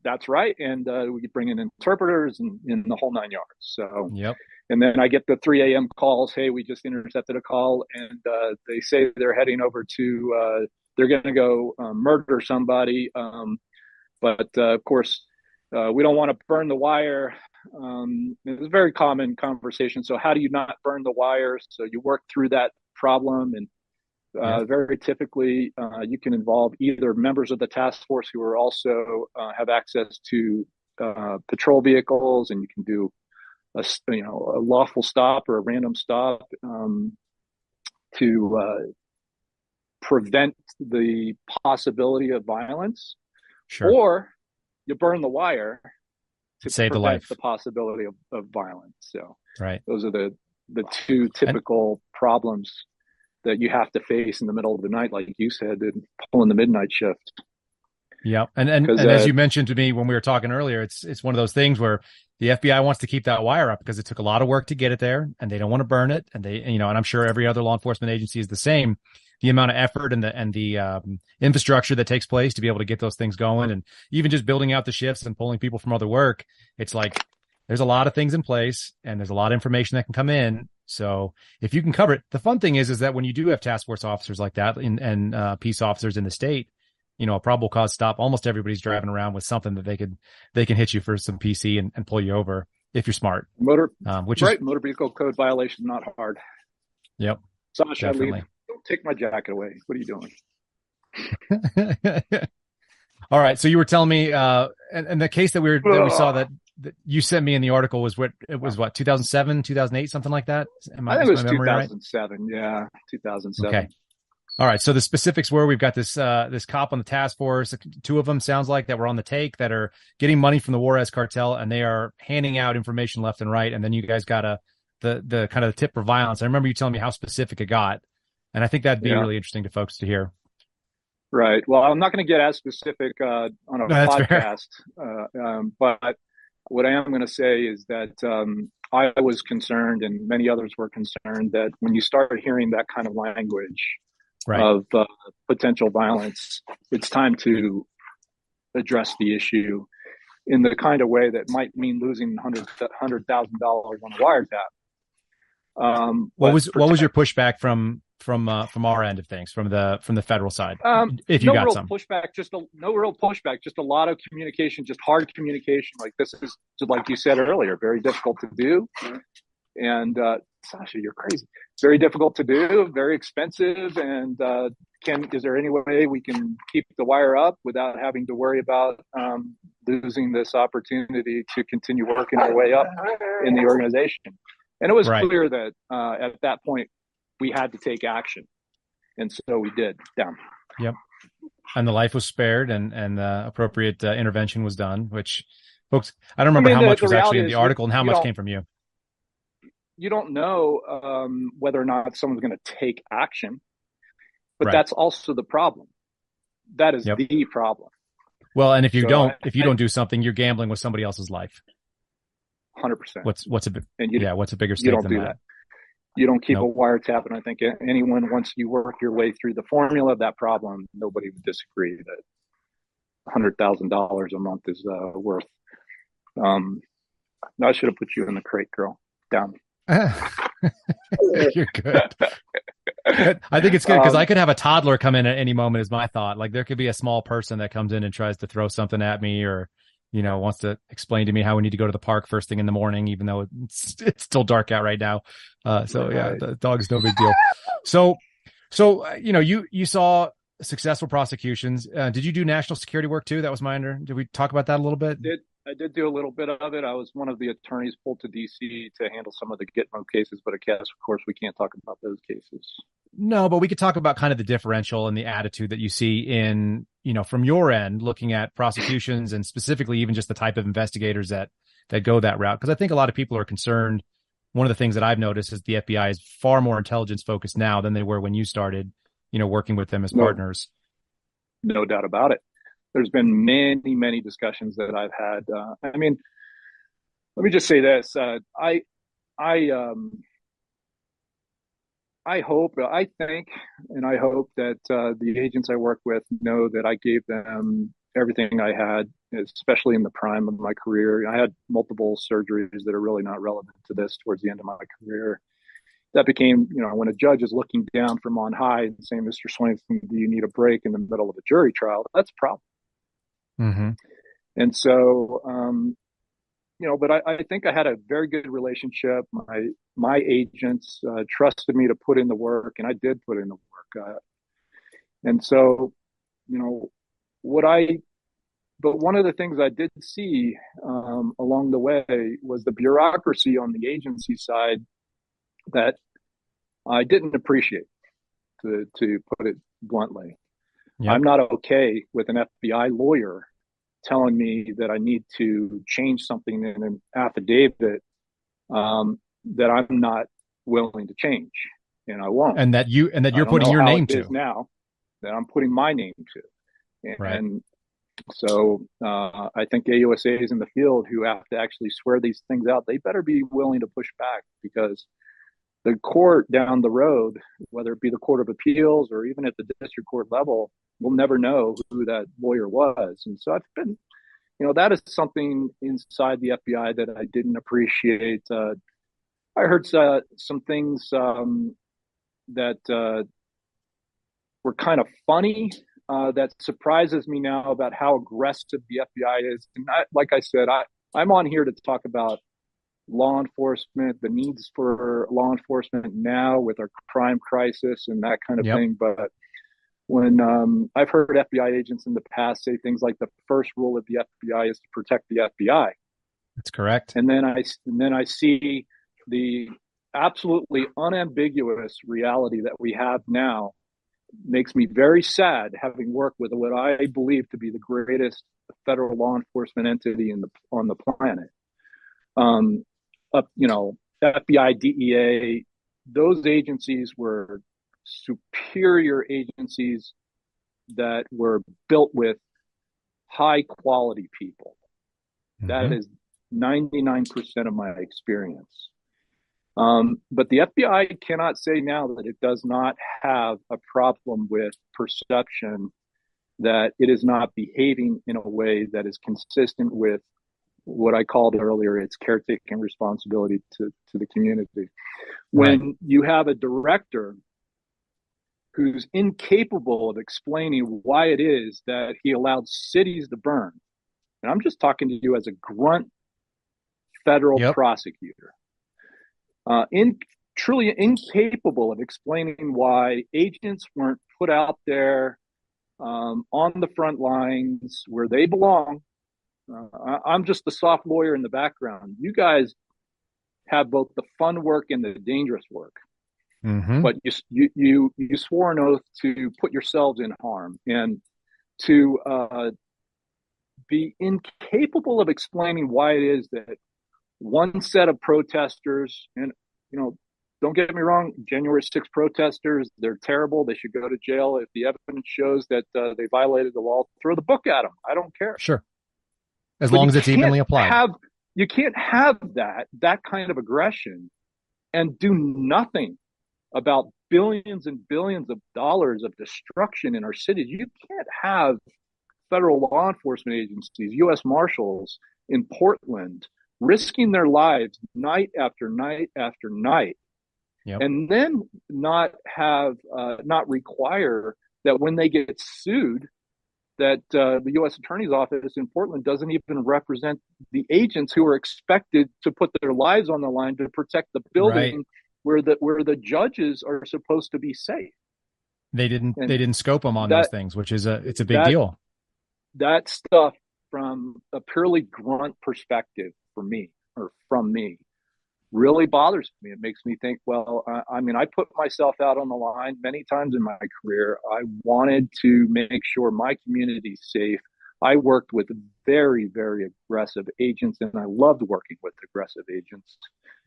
S3: That's right, and uh, we bring in interpreters and in the whole nine yards. So
S2: yep.
S3: And then I get the 3 a.m. calls. Hey, we just intercepted a call, and uh, they say they're heading over to. Uh, they're going to go um, murder somebody. Um, but uh, of course, uh, we don't want to burn the wire. Um, it's a very common conversation. So how do you not burn the wire? So you work through that problem, and uh, very typically uh, you can involve either members of the task force who are also have access to patrol vehicles, and you can do a you know a lawful stop or a random stop um, to uh, prevent the possibility of violence,
S2: sure.
S3: or you burn the wire to
S2: save the life,
S3: the possibility of, of violence. So,
S2: right,
S3: those are the the two typical and, problems that you have to face in the middle of the night, like you said, and pulling the midnight shift.
S2: Yeah, and and, and uh, as you mentioned to me when we were talking earlier, it's it's one of those things where the FBI wants to keep that wire up because it took a lot of work to get it there, and they don't want to burn it. And they, you know, and I'm sure every other law enforcement agency is the same. The amount of effort and the and the um, infrastructure that takes place to be able to get those things going, and even just building out the shifts and pulling people from other work, it's like there's a lot of things in place, and there's a lot of information that can come in. So if you can cover it, the fun thing is is that when you do have task force officers like that and, and uh, peace officers in the state, you know, a probable cause stop, almost everybody's driving around with something that they could, they can hit you for some PC and, and pull you over if you're smart.
S3: Motor, um, which right, is motor vehicle code violation, not hard.
S2: Yep.
S3: Sasha, definitely. don't take my jacket away. What are you doing?
S2: All right. So you were telling me, uh, and, and the case that we were, that we saw that, that you sent me in the article was what, it was what, 2007, 2008, something like that?
S3: Am I, I think it was 2007. Right? Yeah. 2007.
S2: Okay. All right. So the specifics were we've got this uh, this cop on the task force, two of them sounds like that were on the take that are getting money from the Juarez cartel, and they are handing out information left and right. And then you guys got a the the kind of the tip for violence. I remember you telling me how specific it got, and I think that'd be yeah. really interesting to folks to hear.
S3: Right. Well, I'm not going to get as specific uh, on a no, podcast, uh, um, but what I am going to say is that um, I was concerned, and many others were concerned that when you start hearing that kind of language
S2: right.
S3: of uh, potential violence, it's time to address the issue in the kind of way that might mean losing hundred hundred thousand dollars on a wiretap.
S2: Um, what was what was your pushback from from uh, from our end of things from the from the federal side?
S3: Um, if you no got real some pushback, just a, no real pushback, just a lot of communication, just hard communication. Like this is like you said earlier, very difficult to do, and uh, Sasha, you're crazy. Very difficult to do, very expensive, and uh, can is there any way we can keep the wire up without having to worry about um, losing this opportunity to continue working our way up in the organization? And it was right. clear that uh, at that point we had to take action, and so we did. Down.
S2: Yep. And the life was spared, and and the appropriate uh, intervention was done. Which, folks, I don't remember I mean, how the, much the was actually in the article and how much came from you
S3: you don't know um, whether or not someone's going to take action, but right. that's also the problem. That is yep. the problem.
S2: Well, and if you so don't, I, if you don't do something, you're gambling with somebody else's life.
S3: Hundred percent.
S2: What's what's a and you, yeah? What's a bigger stake
S3: you don't
S2: than
S3: do
S2: that?
S3: that? You don't keep nope. a wiretap, and I think anyone once you work your way through the formula of that problem, nobody would disagree that hundred thousand dollars a month is uh, worth. Um, I should have put you in the crate, girl. Down.
S2: You're good. I think it's good because um, I could have a toddler come in at any moment. Is my thought. Like there could be a small person that comes in and tries to throw something at me, or you know wants to explain to me how we need to go to the park first thing in the morning, even though it's, it's still dark out right now. Uh, so yeah, the dog's no big deal. So, so uh, you know, you you saw successful prosecutions. Uh, did you do national security work too? That was my under. Did we talk about that a little bit?
S3: Did I did do a little bit of it. I was one of the attorneys pulled to DC to handle some of the Gitmo cases, but of course, we can't talk about those cases.
S2: No, but we could talk about kind of the differential and the attitude that you see in, you know, from your end, looking at prosecutions and specifically even just the type of investigators that that go that route. Because I think a lot of people are concerned. One of the things that I've noticed is the FBI is far more intelligence focused now than they were when you started, you know, working with them as no, partners.
S3: No doubt about it. There's been many, many discussions that I've had. Uh, I mean, let me just say this: uh, I, I, um, I hope, I think, and I hope that uh, the agents I work with know that I gave them everything I had, especially in the prime of my career. I had multiple surgeries that are really not relevant to this towards the end of my career. That became, you know, when a judge is looking down from on high and saying, Mr. Swainston, do you need a break in the middle of a jury trial? That's a problem. Mm-hmm. And so, um, you know, but I, I, think I had a very good relationship. My my agents uh, trusted me to put in the work, and I did put in the work. Uh, and so, you know, what I, but one of the things I did see um, along the way was the bureaucracy on the agency side that I didn't appreciate, to to put it bluntly. Yep. I'm not okay with an FBI lawyer telling me that I need to change something in an affidavit um, that I'm not willing to change, and I won't.
S2: And that you and that you're putting your name to
S3: now. That I'm putting my name to, and, right. and so uh, I think AUSAs in the field who have to actually swear these things out, they better be willing to push back because the court down the road, whether it be the Court of Appeals or even at the district court level, we'll never know who that lawyer was. And so I've been, you know, that is something inside the FBI that I didn't appreciate. Uh, I heard uh, some things um, that uh, were kind of funny. Uh, that surprises me now about how aggressive the FBI is. And I, like I said, I, I'm on here to talk about law enforcement, the needs for law enforcement now with our crime crisis and that kind of yep. thing. But when um, I've heard FBI agents in the past say things like the first rule of the FBI is to protect the FBI.
S2: That's correct.
S3: And then I and then I see the absolutely unambiguous reality that we have now makes me very sad having worked with what I believe to be the greatest federal law enforcement entity in the on the planet. Um, up, you know, FBI, DEA, those agencies were superior agencies that were built with high quality people. Mm-hmm. That is 99% of my experience. Um, but the FBI cannot say now that it does not have a problem with perception that it is not behaving in a way that is consistent with what I called earlier its caretaking responsibility to, to the community. When right. you have a director who's incapable of explaining why it is that he allowed cities to burn. And I'm just talking to you as a grunt federal yep. prosecutor. Uh, in truly incapable of explaining why agents weren't put out there um, on the front lines where they belong. Uh, I'm just the soft lawyer in the background. You guys have both the fun work and the dangerous work. Mm-hmm. But you, you you you swore an oath to put yourselves in harm and to uh, be incapable of explaining why it is that one set of protesters and you know don't get me wrong january 6 protesters they're terrible they should go to jail if the evidence shows that uh, they violated the law throw the book at them i don't care
S2: sure as but long as it's evenly applied
S3: have, you can't have that that kind of aggression and do nothing about billions and billions of dollars of destruction in our cities. You can't have federal law enforcement agencies, U.S. Marshals in Portland, risking their lives night after night after night, yep. and then not have, uh, not require that when they get sued, that uh, the U.S. Attorney's Office in Portland doesn't even represent the agents who are expected to put their lives on the line to protect the building right where the where the judges are supposed to be safe.
S2: They didn't and they didn't scope them on that, those things, which is a it's a big that, deal.
S3: That stuff from a purely grunt perspective for me or from me really bothers me. It makes me think, well, I, I, mean, I put myself out on the line many times in my career. I wanted to make sure my community's safe. I worked with very, very aggressive agents, and I loved working with aggressive agents.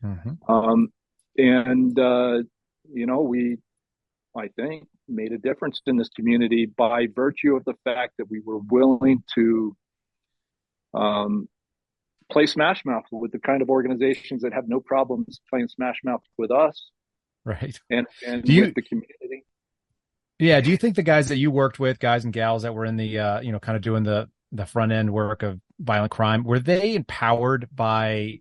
S3: Mm-hmm. Um, and uh, you know we I think, made a difference in this community by virtue of the fact that we were willing to um, play smash mouth with the kind of organizations that have no problems playing smash mouth with us.
S2: Right.
S3: And, and
S2: do you,
S3: with the community.
S2: Yeah. Do you think the guys that you worked with, guys and gals that were in the, uh, you know, kind of doing the, the front end work of violent crime, were they empowered by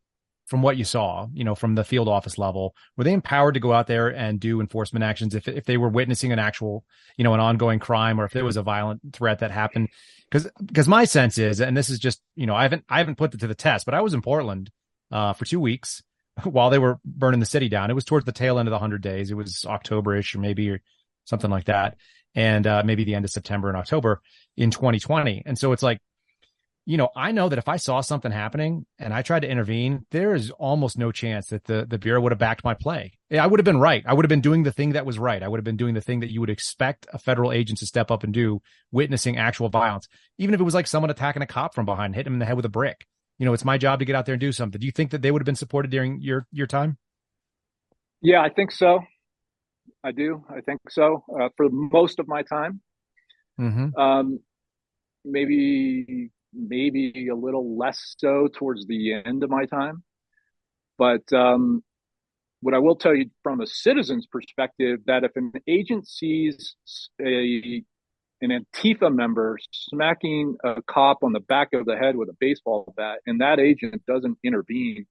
S2: from what you saw, you know, from the field office level, were they empowered to go out there and do enforcement actions if if they were witnessing an actual, you know, an ongoing crime or if there was a violent threat that happened? Because because my sense is, and this is just, you know, I haven't I haven't put it to the test, but I was in Portland uh, for two weeks while they were burning the city down. It was towards the tail end of the hundred days. It was October-ish or maybe or something like that, and uh, maybe the end of September and October in 2020. And so it's like you know, I know that if I saw something happening and I tried to intervene, there is almost no chance that the, the Bureau would have backed my play. I would have been right. I would have been doing the thing that was right. I would have been doing the thing that you would expect a federal agent to step up and do, witnessing actual violence. Even if it was like someone attacking a cop from behind, hitting him in the head with a brick. You know, it's my job to get out there and do something. Do you think that they would have been supported during your, your time?
S3: Yeah, I think so. I do. I think so. Uh, for most of my time.
S2: Mm-hmm.
S3: Um, maybe maybe a little less so towards the end of my time. But um, what I will tell you from a citizen's perspective, that if an agent sees a an Antifa member smacking a cop on the back of the head with a baseball bat, and that agent doesn't intervene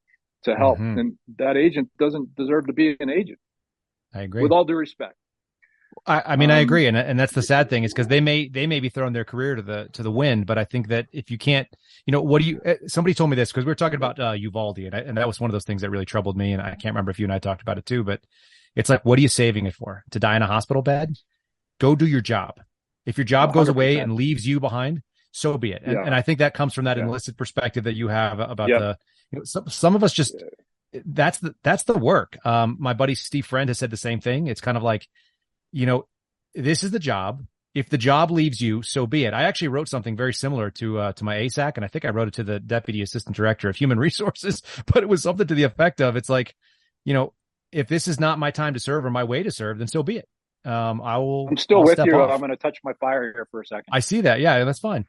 S3: to help, mm-hmm. then that agent doesn't deserve to be an agent.
S2: I agree.
S3: With all due respect.
S2: I, I mean, um, I agree, and and that's the sad thing is because they may they may be throwing their career to the to the wind, but I think that if you can't, you know, what do you? Eh, somebody told me this because we were talking about uh, Uvalde, and I, and that was one of those things that really troubled me, and I can't remember if you and I talked about it too, but it's like, what are you saving it for? To die in a hospital bed? Go do your job. If your job 100%. goes away and leaves you behind, so be it. And, yeah. and I think that comes from that yeah. enlisted perspective that you have about yeah. the. You know, some some of us just that's the that's the work. Um, my buddy Steve Friend has said the same thing. It's kind of like you know, this is the job. If the job leaves you, so be it. I actually wrote something very similar to uh, to my ASAC, and I think I wrote it to the deputy assistant director of human resources. But it was something to the effect of, "It's like, you know, if this is not my time to serve or my way to serve, then so be it. Um, I will.
S3: I'm still
S2: I'll
S3: with you. Off. I'm going to touch my fire here for a second.
S2: I see that. Yeah, that's fine.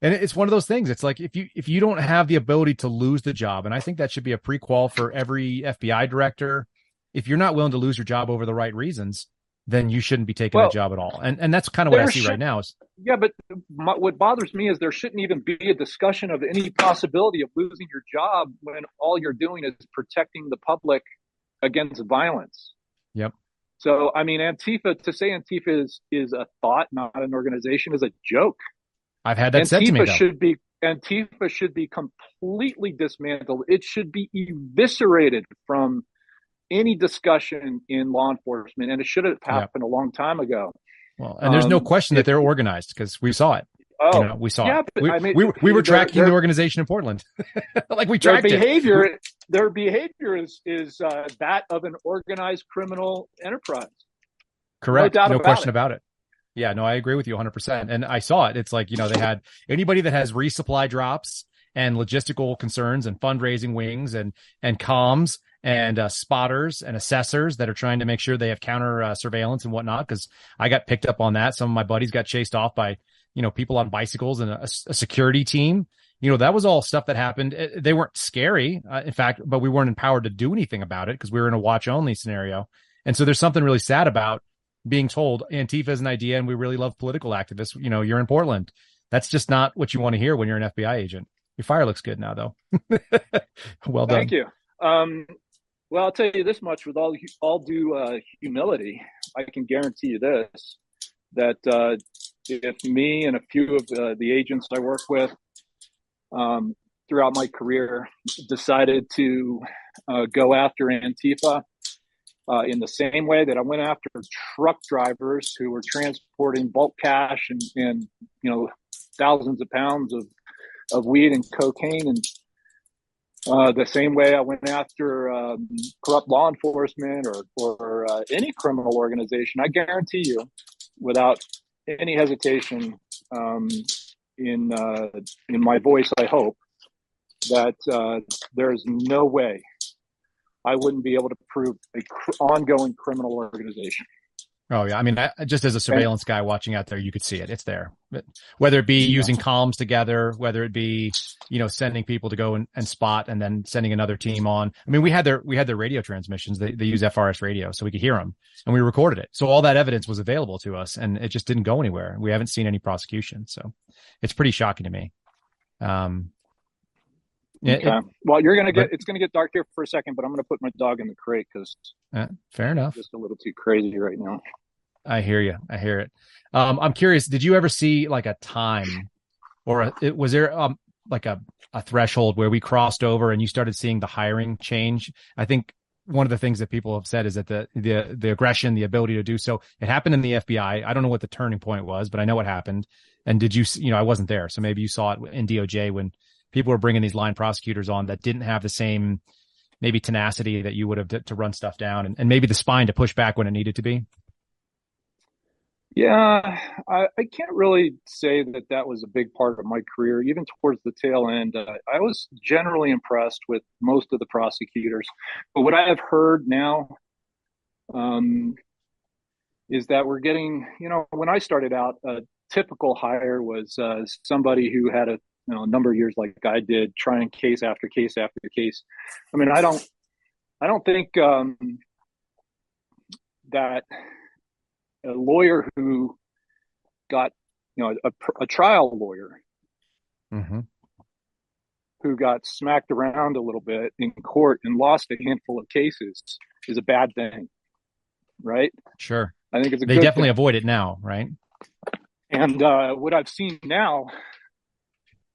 S2: And it's one of those things. It's like if you if you don't have the ability to lose the job, and I think that should be a prequel for every FBI director. If you're not willing to lose your job over the right reasons, then you shouldn't be taking well, job at all. And and that's kind of what I see right now. Is
S3: yeah, but my, what bothers me is there shouldn't even be a discussion of any possibility of losing your job when all you're doing is protecting the public against violence.
S2: Yep.
S3: So I mean, Antifa to say Antifa is is a thought, not an organization, is a joke.
S2: I've had that
S3: Antifa
S2: said to me.
S3: Though. should be Antifa should be completely dismantled. It should be eviscerated from any discussion in law enforcement, and it should have happened a long time ago.
S2: Well, and there's um, no question that they're organized because we saw it. Oh, you know, we saw yeah, it. We, I mean, we, we were tracking the organization in Portland, like we tracked
S3: their behavior.
S2: It.
S3: Their behavior is is uh, that of an organized criminal enterprise.
S2: Correct. No, no about question it. about it. Yeah, no, I agree with you 100%. And I saw it. It's like, you know, they had anybody that has resupply drops and logistical concerns and fundraising wings and and comms and uh, spotters and assessors that are trying to make sure they have counter uh, surveillance and whatnot. Because I got picked up on that. Some of my buddies got chased off by you know people on bicycles and a, a security team. You know that was all stuff that happened. They weren't scary, uh, in fact, but we weren't empowered to do anything about it because we were in a watch only scenario. And so there's something really sad about being told Antifa is an idea and we really love political activists. You know, you're in Portland. That's just not what you want to hear when you're an FBI agent. Your fire looks good now, though. well done.
S3: Thank you. Um, well, I'll tell you this much with all all due uh, humility, I can guarantee you this: that uh, if me and a few of the, the agents I work with um, throughout my career decided to uh, go after Antifa uh, in the same way that I went after truck drivers who were transporting bulk cash and, and you know thousands of pounds of of weed and cocaine and uh, the same way I went after um, corrupt law enforcement or, or uh, any criminal organization, I guarantee you, without any hesitation um, in uh, in my voice, I hope that uh, there is no way I wouldn't be able to prove a cr- ongoing criminal organization.
S2: Oh yeah, I mean, I, just as a surveillance guy watching out there, you could see it. It's there. But whether it be using columns together, whether it be you know sending people to go and, and, spot, and then sending another team on. I mean, we had their we had their radio transmissions. They they use FRS radio, so we could hear them, and we recorded it. So all that evidence was available to us, and it just didn't go anywhere. We haven't seen any prosecution, so it's pretty shocking to me. Um,
S3: okay. It, well, you're gonna get but, it's gonna get dark here for a second, but I'm gonna put my dog in the crate because
S2: uh, fair enough.
S3: Just a little too crazy right now.
S2: I hear you. I hear it. Um, I'm curious. Did you ever see like a time, or a, it, was there um like a a threshold where we crossed over and you started seeing the hiring change? I think one of the things that people have said is that the the the aggression, the ability to do so, it happened in the FBI. I don't know what the turning point was, but I know what happened. And did you, you know, I wasn't there, so maybe you saw it in DOJ when people were bringing these line prosecutors on that didn't have the same maybe tenacity that you would have to, to run stuff down, and, and maybe the spine to push back when it needed to be.
S3: Yeah, I, I, can't really say that that was a big part of my career. Even towards the tail end, uh, I was generally impressed with most of the prosecutors. But what I have heard now um, is that we're getting, you know, when I started out, a typical hire was uh, somebody who had a you know, a number of years like I did, trying case after case after case. I mean, I don't, I don't think um, that a lawyer who got, you know, a, a trial lawyer mm-hmm. who got smacked around a little bit in court and lost a handful of cases is a bad thing, right?
S2: Sure.
S3: I think it's a
S2: they definitely thing. avoid it now, right?
S3: And uh, what I've seen now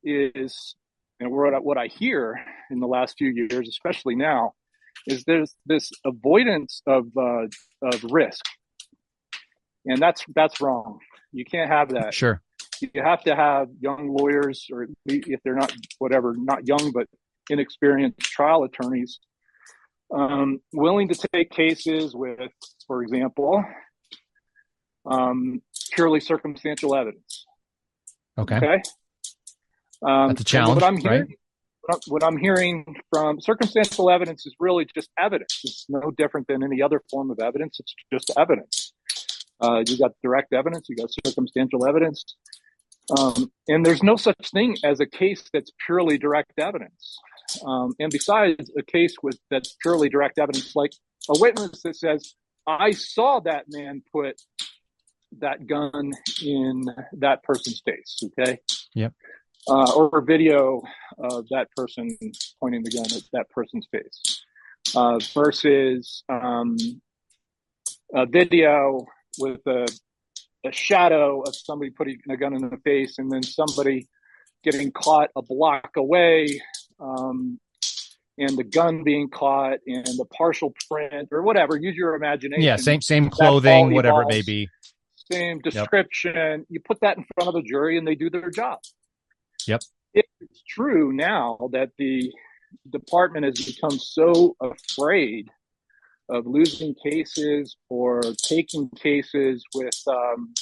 S3: is, and what what I hear in the last few years, especially now, is there's this avoidance of uh, of risk and that's that's wrong. You can't have that.
S2: Sure.
S3: You have to have young lawyers, or if they're not whatever, not young but inexperienced trial attorneys, um, willing to take cases with, for example, um, purely circumstantial evidence.
S2: Okay.
S3: Okay.
S2: Um, That's a challenge, what I'm hearing,
S3: right? What I'm hearing from circumstantial evidence is really just evidence. It's no different than any other form of evidence. It's just evidence. Uh, you got direct evidence, you got circumstantial evidence. Um, and there's no such thing as a case that's purely direct evidence. Um, and besides, a case with that's purely direct evidence, like a witness that says, "I saw that man put that gun in that person's face." Okay.
S2: Yep.
S3: Uh, or a video of that person pointing the gun at that person's face, uh, versus um, a video with a, a shadow of somebody putting a gun in the face and then somebody getting caught a block away um, and the gun being caught and the partial print or whatever. Use your imagination.
S2: Yeah same same clothing whatever it may be.
S3: Same description. Yep. you put that in front of the jury and they do their job.
S2: Yep.
S3: It's true now that the department has become so afraid of losing cases or taking cases with um,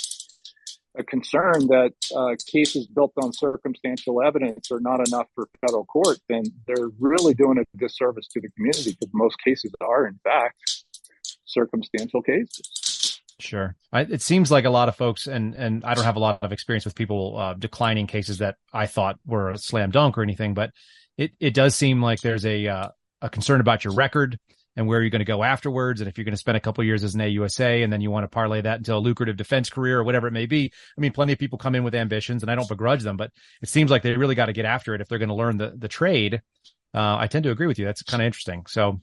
S3: a concern that uh, cases built on circumstantial evidence are not enough for federal court, then they're really doing a disservice to the community because most cases are, in fact, circumstantial cases.
S2: Sure. I, it seems like a lot of folks, and and I don't have a lot of experience with people uh, declining cases that I thought were a slam dunk or anything, but it it does seem like there's a uh, a concern about your record and where are you're going to go afterwards. And if you're going to spend a couple years as an AUSA and then you want to parlay that into a lucrative defense career or whatever it may be. I mean, plenty of people come in with ambitions and I don't begrudge them, but it seems like they really got to get after it if they're going to learn the, the trade. Uh, I tend to agree with you. That's kind of interesting. So,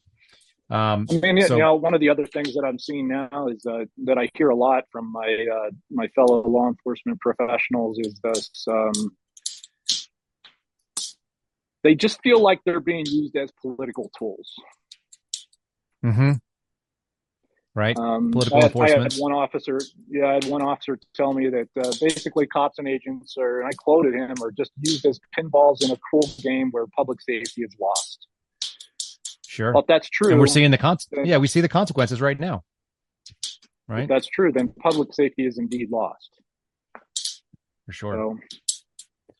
S2: um,
S3: I mean, so, you know, one of the other things that I'm seeing now is uh, that I hear a lot from my uh, my fellow law enforcement professionals is this: um, they just feel like they're being used as political tools.
S2: Mm-hmm. Right.
S3: Um, Political I enforcement. I had one officer. Yeah, I had one officer tell me that uh, basically cops and agents are, and I quoted him, are just used as pinballs in a cruel game where public safety is lost.
S2: Sure.
S3: Well, that's true,
S2: and we're seeing the con- yeah, we see the consequences right now. Right.
S3: That's true, then public safety is indeed lost.
S2: For sure. So,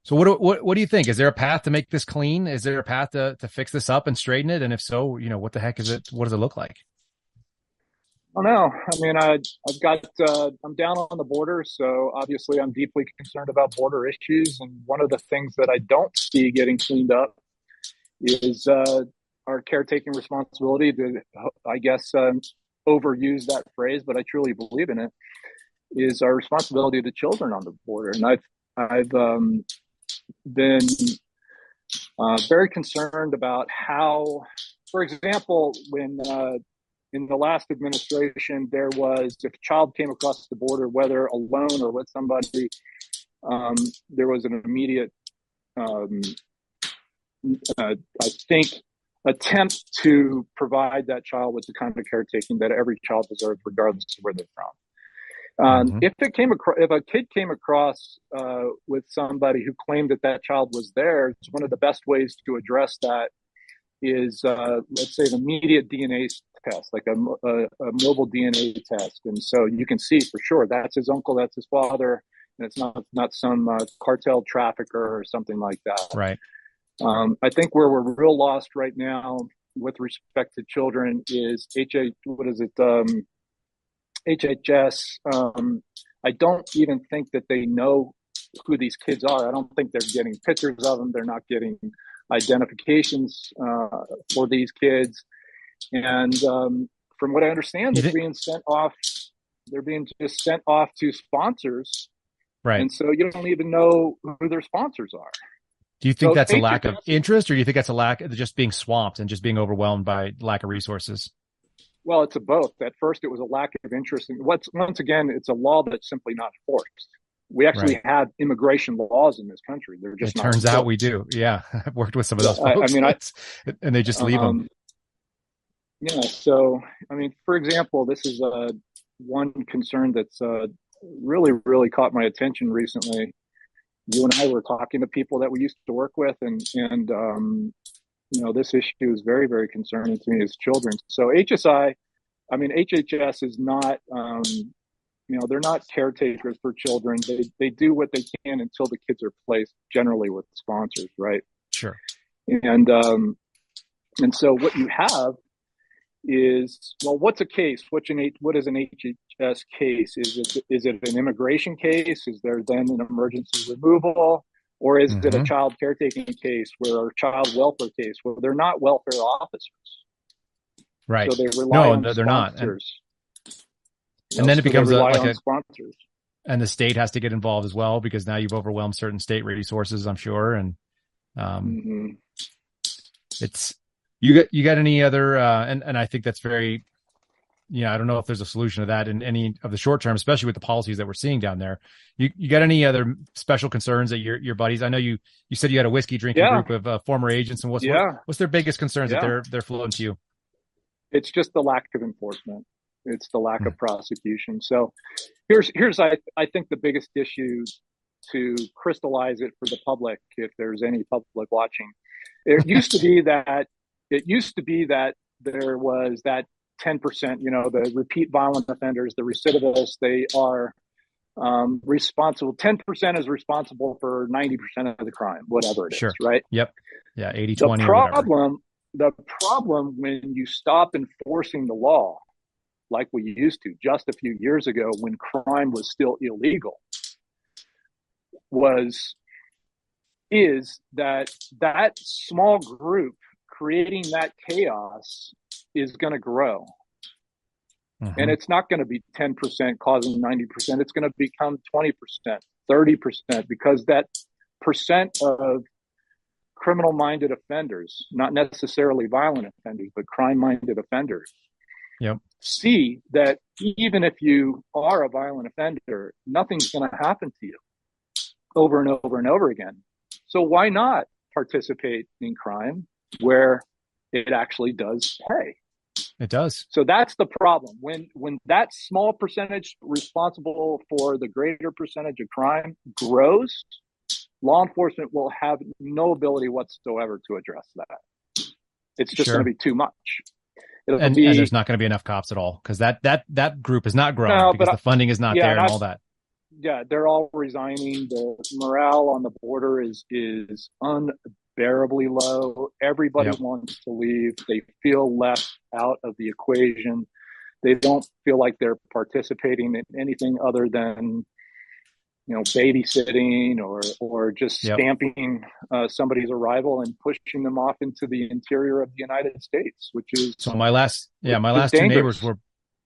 S2: so what, what what do you think? Is there a path to make this clean? Is there a path to to fix this up and straighten it? And if so, you know, what the heck is it? What does it look like?
S3: I don't know. I mean, I, I've got, uh, I'm down on the border, so obviously I'm deeply concerned about border issues. And one of the things that I don't see getting cleaned up is uh, our caretaking responsibility to, I guess, um, overuse that phrase, but I truly believe in it, is our responsibility to the children on the border. And I've, I've um, been uh, very concerned about how, for example, when uh, in the last administration, there was if a child came across the border, whether alone or with somebody, um, there was an immediate, um, uh, I think, attempt to provide that child with the kind of caretaking that every child deserves, regardless of where they're from. Um, mm-hmm. If it came across, if a kid came across uh, with somebody who claimed that that child was there, it's one of the best ways to address that is, uh, let's say, the immediate DNA test, like a, a, a, mobile DNA test, and so you can see for sure that's his uncle, that's his father, and it's not not some uh, cartel trafficker or something like that.
S2: Right.
S3: Um, I think where we're real lost right now with respect to children is HA. What is it? Um, HHS. Um, I don't even think that they know who these kids are. I don't think they're getting pictures of them. They're not getting identifications uh, for these kids. And um, from what I understand, they're being sent off. They're being just sent off to sponsors,
S2: right?
S3: And so you don't even know who their sponsors are.
S2: Do you think so that's a lack of interest, or do you think that's a lack of just being swamped and just being overwhelmed by lack of resources?
S3: Well, it's a both. At first, it was a lack of interest, and what's once again, it's a law that's simply not enforced. We actually right. have immigration laws in this country. They're just.
S2: It turns
S3: enforced.
S2: out we do. Yeah, I've worked with some of those folks. I, I mean, I, and they just leave um, them.
S3: Yeah. So, I mean, for example, this is uh, one concern that's uh, really, really caught my attention recently. You and I were talking to people that we used to work with, and and um, you know, this issue is very, very concerning to me as children. So HSI, I mean, HHS is not, um, you know, they're not caretakers for children. They they do what they can until the kids are placed, generally with sponsors, right?
S2: Sure.
S3: And um, and so what you have is well, what's a case? What's an what is an HHS case? Is it is it an immigration case? Is there then an emergency removal? Or is mm-hmm. it a mm-hmm. child caretaking case where or child welfare case where they're not welfare officers?
S2: Right.
S3: So they rely
S2: no,
S3: on
S2: they're not. And,
S3: and
S2: then it becomes
S3: a,
S2: like a
S3: sponsors.
S2: And the state has to get involved as well because now you've overwhelmed certain state resources, I'm sure. And um, mm-hmm. it's you got you got any other uh, and and I think that's very yeah, I don't know if there's a solution to that in any of the short term, especially with the policies that we're seeing down there. You you got any other special concerns that your your buddies? I know you you said you had a whiskey drinking yeah. group of uh, former agents, and what's yeah. what, what's their biggest concerns yeah. that they're they're flowing to you?
S3: It's just the lack of enforcement. It's the lack hmm. of prosecution. So here's here's I I think the biggest issue to crystallize it for the public, if there's any public watching. It used to be that it used to be that there was that 10%, you know, the repeat violent offenders, the recidivists, they are um, responsible. 10% is responsible for 90% of the crime, whatever it
S2: sure.
S3: is, right?
S2: Yep. Yeah. 80, 20.
S3: The problem, the problem when you stop enforcing the law, like we used to just a few years ago when crime was still illegal, was, is that that small group creating that chaos is going to grow. Mm-hmm. And it's not going to be 10% causing 90%. It's going to become 20%, 30%, because that percent of criminal minded offenders, not necessarily violent offenders, but crime minded offenders,
S2: yep.
S3: see that even if you are a violent offender, nothing's going to happen to you over and over and over again. So why not participate in crime where it actually does pay?
S2: It does.
S3: So that's the problem. When when that small percentage responsible for the greater percentage of crime grows, law enforcement will have no ability whatsoever to address that. It's just sure. going to be too much.
S2: And, be, and, there's not going to be enough cops at all because that that that group is not growing no, because the funding is not yeah, there and all that.
S3: Yeah, they're all resigning. The morale on the border is is un unbearably low. Everybody yep. wants to leave. They feel left out of the equation. they don't feel like they're participating in anything other than you know babysitting or or just yep. stamping uh, somebody's arrival and pushing them off into the interior of the United States, which is
S2: so. My last yeah, my last dangerous. two neighbors were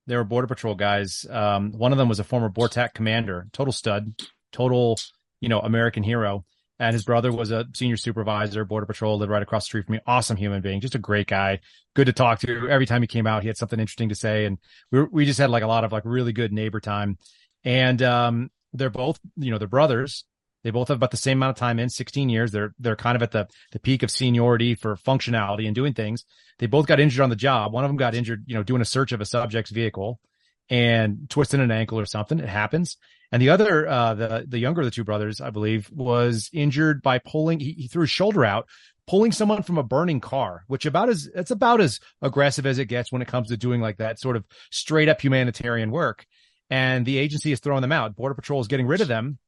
S2: they were border patrol guys. Um, one of them was a former BORTAC commander, total stud, total you know American hero. And his brother was a senior supervisor, border patrol, lived right across the street from me. Awesome human being, just a great guy, good to talk to. Every time he came out, he had something interesting to say, and we we just had like a lot of like really good neighbor time. And um, they're both, you know, they're brothers. They both have about the same amount of time in 16 years. They're, they're kind of at the, the peak of seniority for functionality and doing things. They both got injured on the job. One of them got injured, you know, doing a search of a subject's vehicle and twisting an ankle or something. It happens. And the other, uh, the, the younger of the two brothers, I believe, was injured by pulling, he, he threw his shoulder out, pulling someone from a burning car, which about as, it's about as aggressive as it gets when it comes to doing like that sort of straight up humanitarian work and the agency is throwing them out. Border Patrol is getting rid of them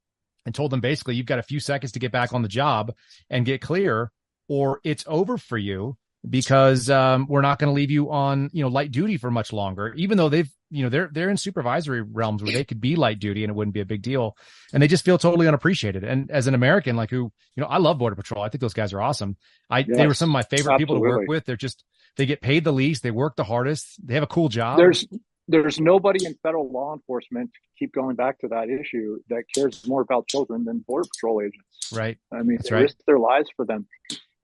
S2: and told them basically you've got a few seconds to get back on the job and get clear, or it's over for you because um, we're not going to leave you on you know light duty for much longer. Even though they've you know they're they're in supervisory realms where they could be light duty and it wouldn't be a big deal, and they just feel totally unappreciated. And as an American, like who you know I love Border Patrol. I think those guys are awesome. I yes, they were some of my favorite absolutely. people to work with. They're just they get paid the least. They work the hardest. They have a cool job.
S3: There's there's nobody in federal law enforcement keep going back to that issue that cares more about children than border patrol agents
S2: right
S3: i mean
S2: That's
S3: they
S2: right.
S3: risk their lives for them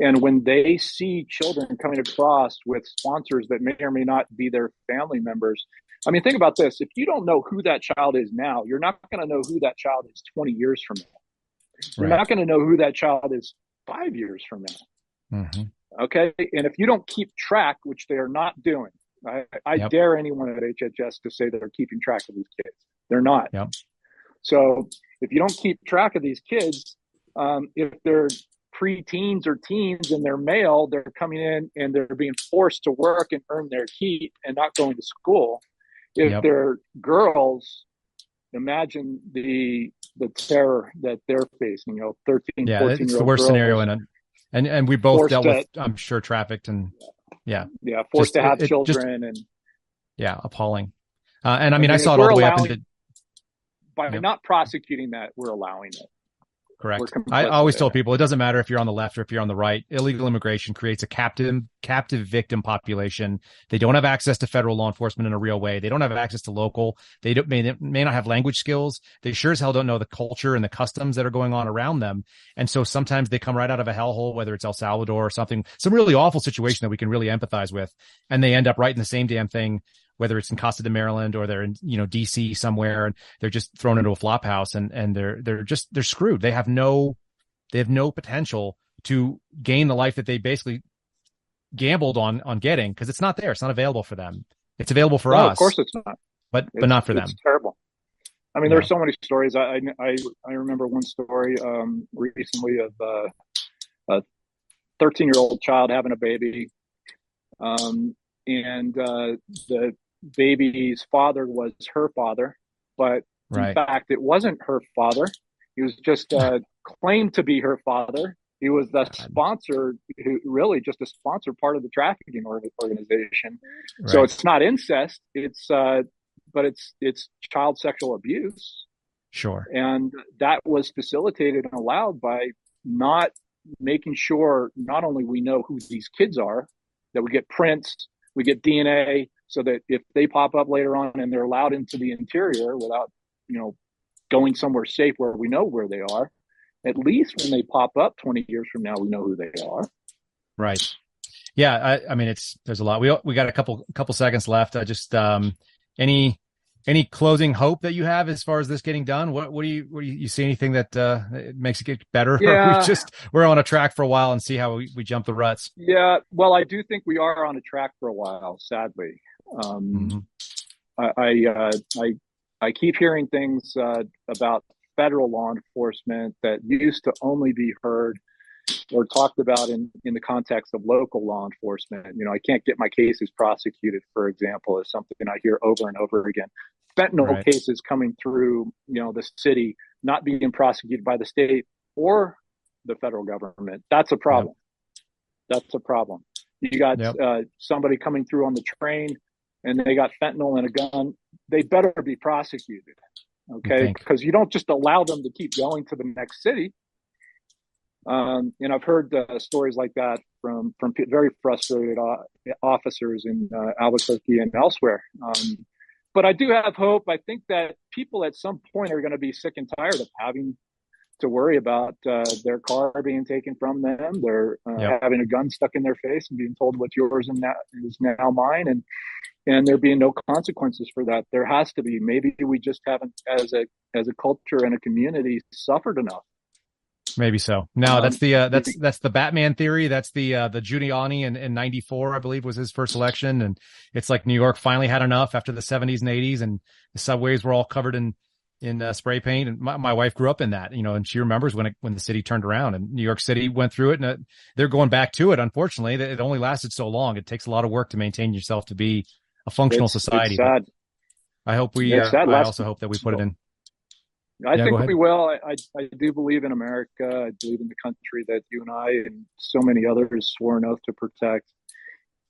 S3: and when they see children coming across with sponsors that may or may not be their family members i mean think about this if you don't know who that child is now you're not going to know who that child is 20 years from now you're right. not going to know who that child is five years from now mm-hmm. okay and if you don't keep track which they are not doing I, I yep. dare anyone at HHS to say they're keeping track of these kids. They're not.
S2: Yep.
S3: So if you don't keep track of these kids, um, if they're preteens or teens and they're male, they're coming in and they're being forced to work and earn their keep and not going to school. If yep. they're girls, imagine the the terror that they're facing. You know, 13, yeah, 14 it's
S2: the worst scenario in a, and and we both dealt with, I'm sure, trafficked and yeah.
S3: Yeah. Forced just, to have it, children just, and.
S2: Yeah. Appalling. Uh, and I mean, I, mean, I saw it all the way up into.
S3: By yeah. not prosecuting that, we're allowing it.
S2: Correct. I always tell people it doesn't matter if you're on the left or if you're on the right. Illegal immigration creates a captive captive victim population. They don't have access to federal law enforcement in a real way. They don't have access to local. They don't, may, may not have language skills. They sure as hell don't know the culture and the customs that are going on around them. And so sometimes they come right out of a hellhole, whether it's El Salvador or something, some really awful situation that we can really empathize with, and they end up right in the same damn thing whether it's in Costa de Maryland or they're in, you know, DC somewhere and they're just thrown into a flop house and, and they're, they're just, they're screwed. They have no, they have no potential to gain the life that they basically gambled on, on getting because it's not there. It's not available for them. It's available for
S3: no,
S2: us.
S3: Of course it's not.
S2: But,
S3: it's,
S2: but not for them.
S3: It's terrible. I mean, yeah. are so many stories. I, I, I remember one story, um, recently of, uh, a 13 year old child having a baby. Um, and uh, the baby's father was her father, but right. in fact, it wasn't her father. He was just uh, claimed to be her father. He was the sponsor, who really just a sponsor part of the trafficking organization. Right. So it's not incest. It's, uh, but it's it's child sexual abuse.
S2: Sure.
S3: And that was facilitated and allowed by not making sure not only we know who these kids are, that we get prints, we get DNA, so that if they pop up later on and they're allowed into the interior without, you know, going somewhere safe where we know where they are, at least when they pop up 20 years from now, we know who they are.
S2: Right. Yeah. I, I mean, it's, there's a lot. We, we got a couple, couple seconds left. I just, um, any, any closing hope that you have as far as this getting done? What, what do you, what do you, you see anything that, uh, makes it get better?
S3: Yeah.
S2: we just, we're on a track for a while and see how we, we jump the ruts.
S3: Yeah. Well, I do think we are on a track for a while, sadly. Um, mm-hmm. I I, uh, I, I keep hearing things uh, about federal law enforcement that used to only be heard or talked about in, in the context of local law enforcement. You know, I can't get my cases prosecuted, for example, is something I hear over and over again. Fentanyl right. cases coming through, you know, the city not being prosecuted by the state or the federal government. That's a problem. Yep. That's a problem. You got yep. uh, somebody coming through on the train and they got fentanyl in a gun, they better be prosecuted. Okay, because you don't just allow them to keep going to the next city. Um, and I've heard uh, stories like that from from very frustrated uh, officers in uh, Albuquerque and elsewhere. Um, but I do have hope. I think that people at some point are going to be sick and tired of having to worry about uh, their car being taken from them. They're uh, yep. having a gun stuck in their face and being told what's yours and that is now mine, and and there being no consequences for that. There has to be. Maybe we just haven't, as a as a culture and a community, suffered enough.
S2: Maybe so. No, um, that's the uh, that's that's the Batman theory. That's the uh, the Giuliani in, in '94, I believe, was his first election, and it's like New York finally had enough after the '70s and '80s, and the subways were all covered in in uh, spray paint. And my, my wife grew up in that, you know, and she remembers when it, when the city turned around and New York City went through it, and it, they're going back to it. Unfortunately, it only lasted so long. It takes a lot of work to maintain yourself to be a functional
S3: it's,
S2: society.
S3: It's
S2: I hope we. Uh, I also hope that we put it in.
S3: I yeah, think we will. I, I, I, do believe in America. I believe in the country that you and I and so many others swore an oath to protect.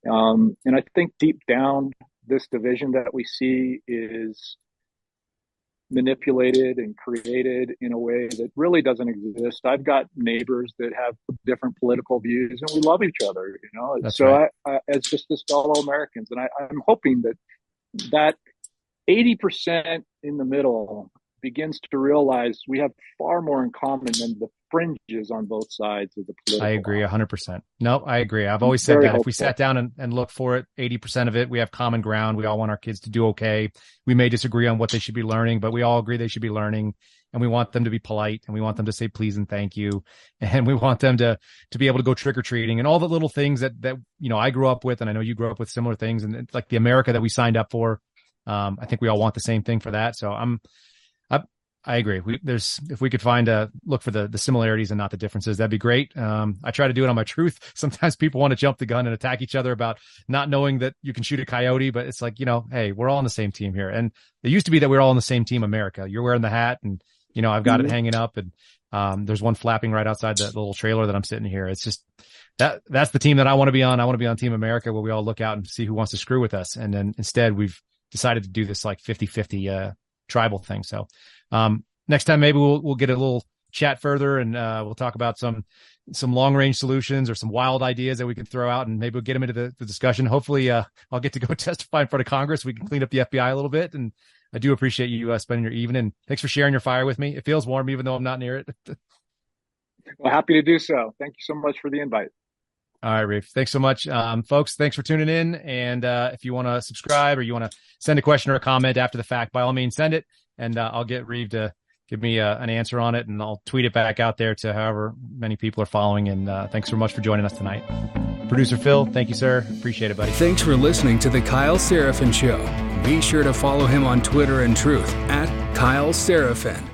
S3: Um, and I think deep down, this division that we see is manipulated and created in a way that really doesn't exist. I've got neighbors that have different political views, and we love each other. You know, That's so right. I, I, it's just as fellow Americans, and I, I'm hoping that that eighty percent in the middle begins to realize we have far more in common than the fringes on both sides of the political.
S2: I agree 100%. No, I agree. I've always said that hopeful. if we sat down and, and look for it, 80% of it, we have common ground. We all want our kids to do okay. We may disagree on what they should be learning, but we all agree they should be learning and we want them to be polite and we want them to say please and thank you. And we want them to, to be able to go trick or treating and all the little things that, that, you know, I grew up with. And I know you grew up with similar things and it's like the America that we signed up for. Um, I think we all want the same thing for that. So I'm, I agree. We, there's if we could find a look for the the similarities and not the differences, that'd be great. Um, I try to do it on my truth. Sometimes people want to jump the gun and attack each other about not knowing that you can shoot a coyote, but it's like you know, hey, we're all on the same team here. And it used to be that we are all on the same team, America. You're wearing the hat, and you know, I've got mm-hmm. it hanging up, and um, there's one flapping right outside the little trailer that I'm sitting here. It's just that that's the team that I want to be on. I want to be on Team America, where we all look out and see who wants to screw with us. And then instead, we've decided to do this like 50 50 uh, tribal thing. So um, next time maybe we'll we'll get a little chat further and uh, we'll talk about some some long range solutions or some wild ideas that we can throw out and maybe we'll get them into the, the discussion. Hopefully, uh, I'll get to go testify in front of Congress. We can clean up the FBI a little bit. And I do appreciate you uh, spending your evening. Thanks for sharing your fire with me. It feels warm, even though I'm not near it.
S3: well, happy to do so. Thank you so much for the invite.
S2: All right, Reeve. Thanks so much. Um, folks, thanks for tuning in. And uh, if you want to subscribe or you want to send a question or a comment after the fact, by all means, send it. And uh, I'll get Reeve to give me uh, an answer on it and I'll tweet it back out there to however many people are following. And uh, thanks so much for joining us tonight. Producer Phil, thank you, sir. Appreciate it, buddy.
S1: Thanks for listening to The Kyle Seraphin Show. Be sure to follow him on Twitter and Truth at Kyle Seraphin.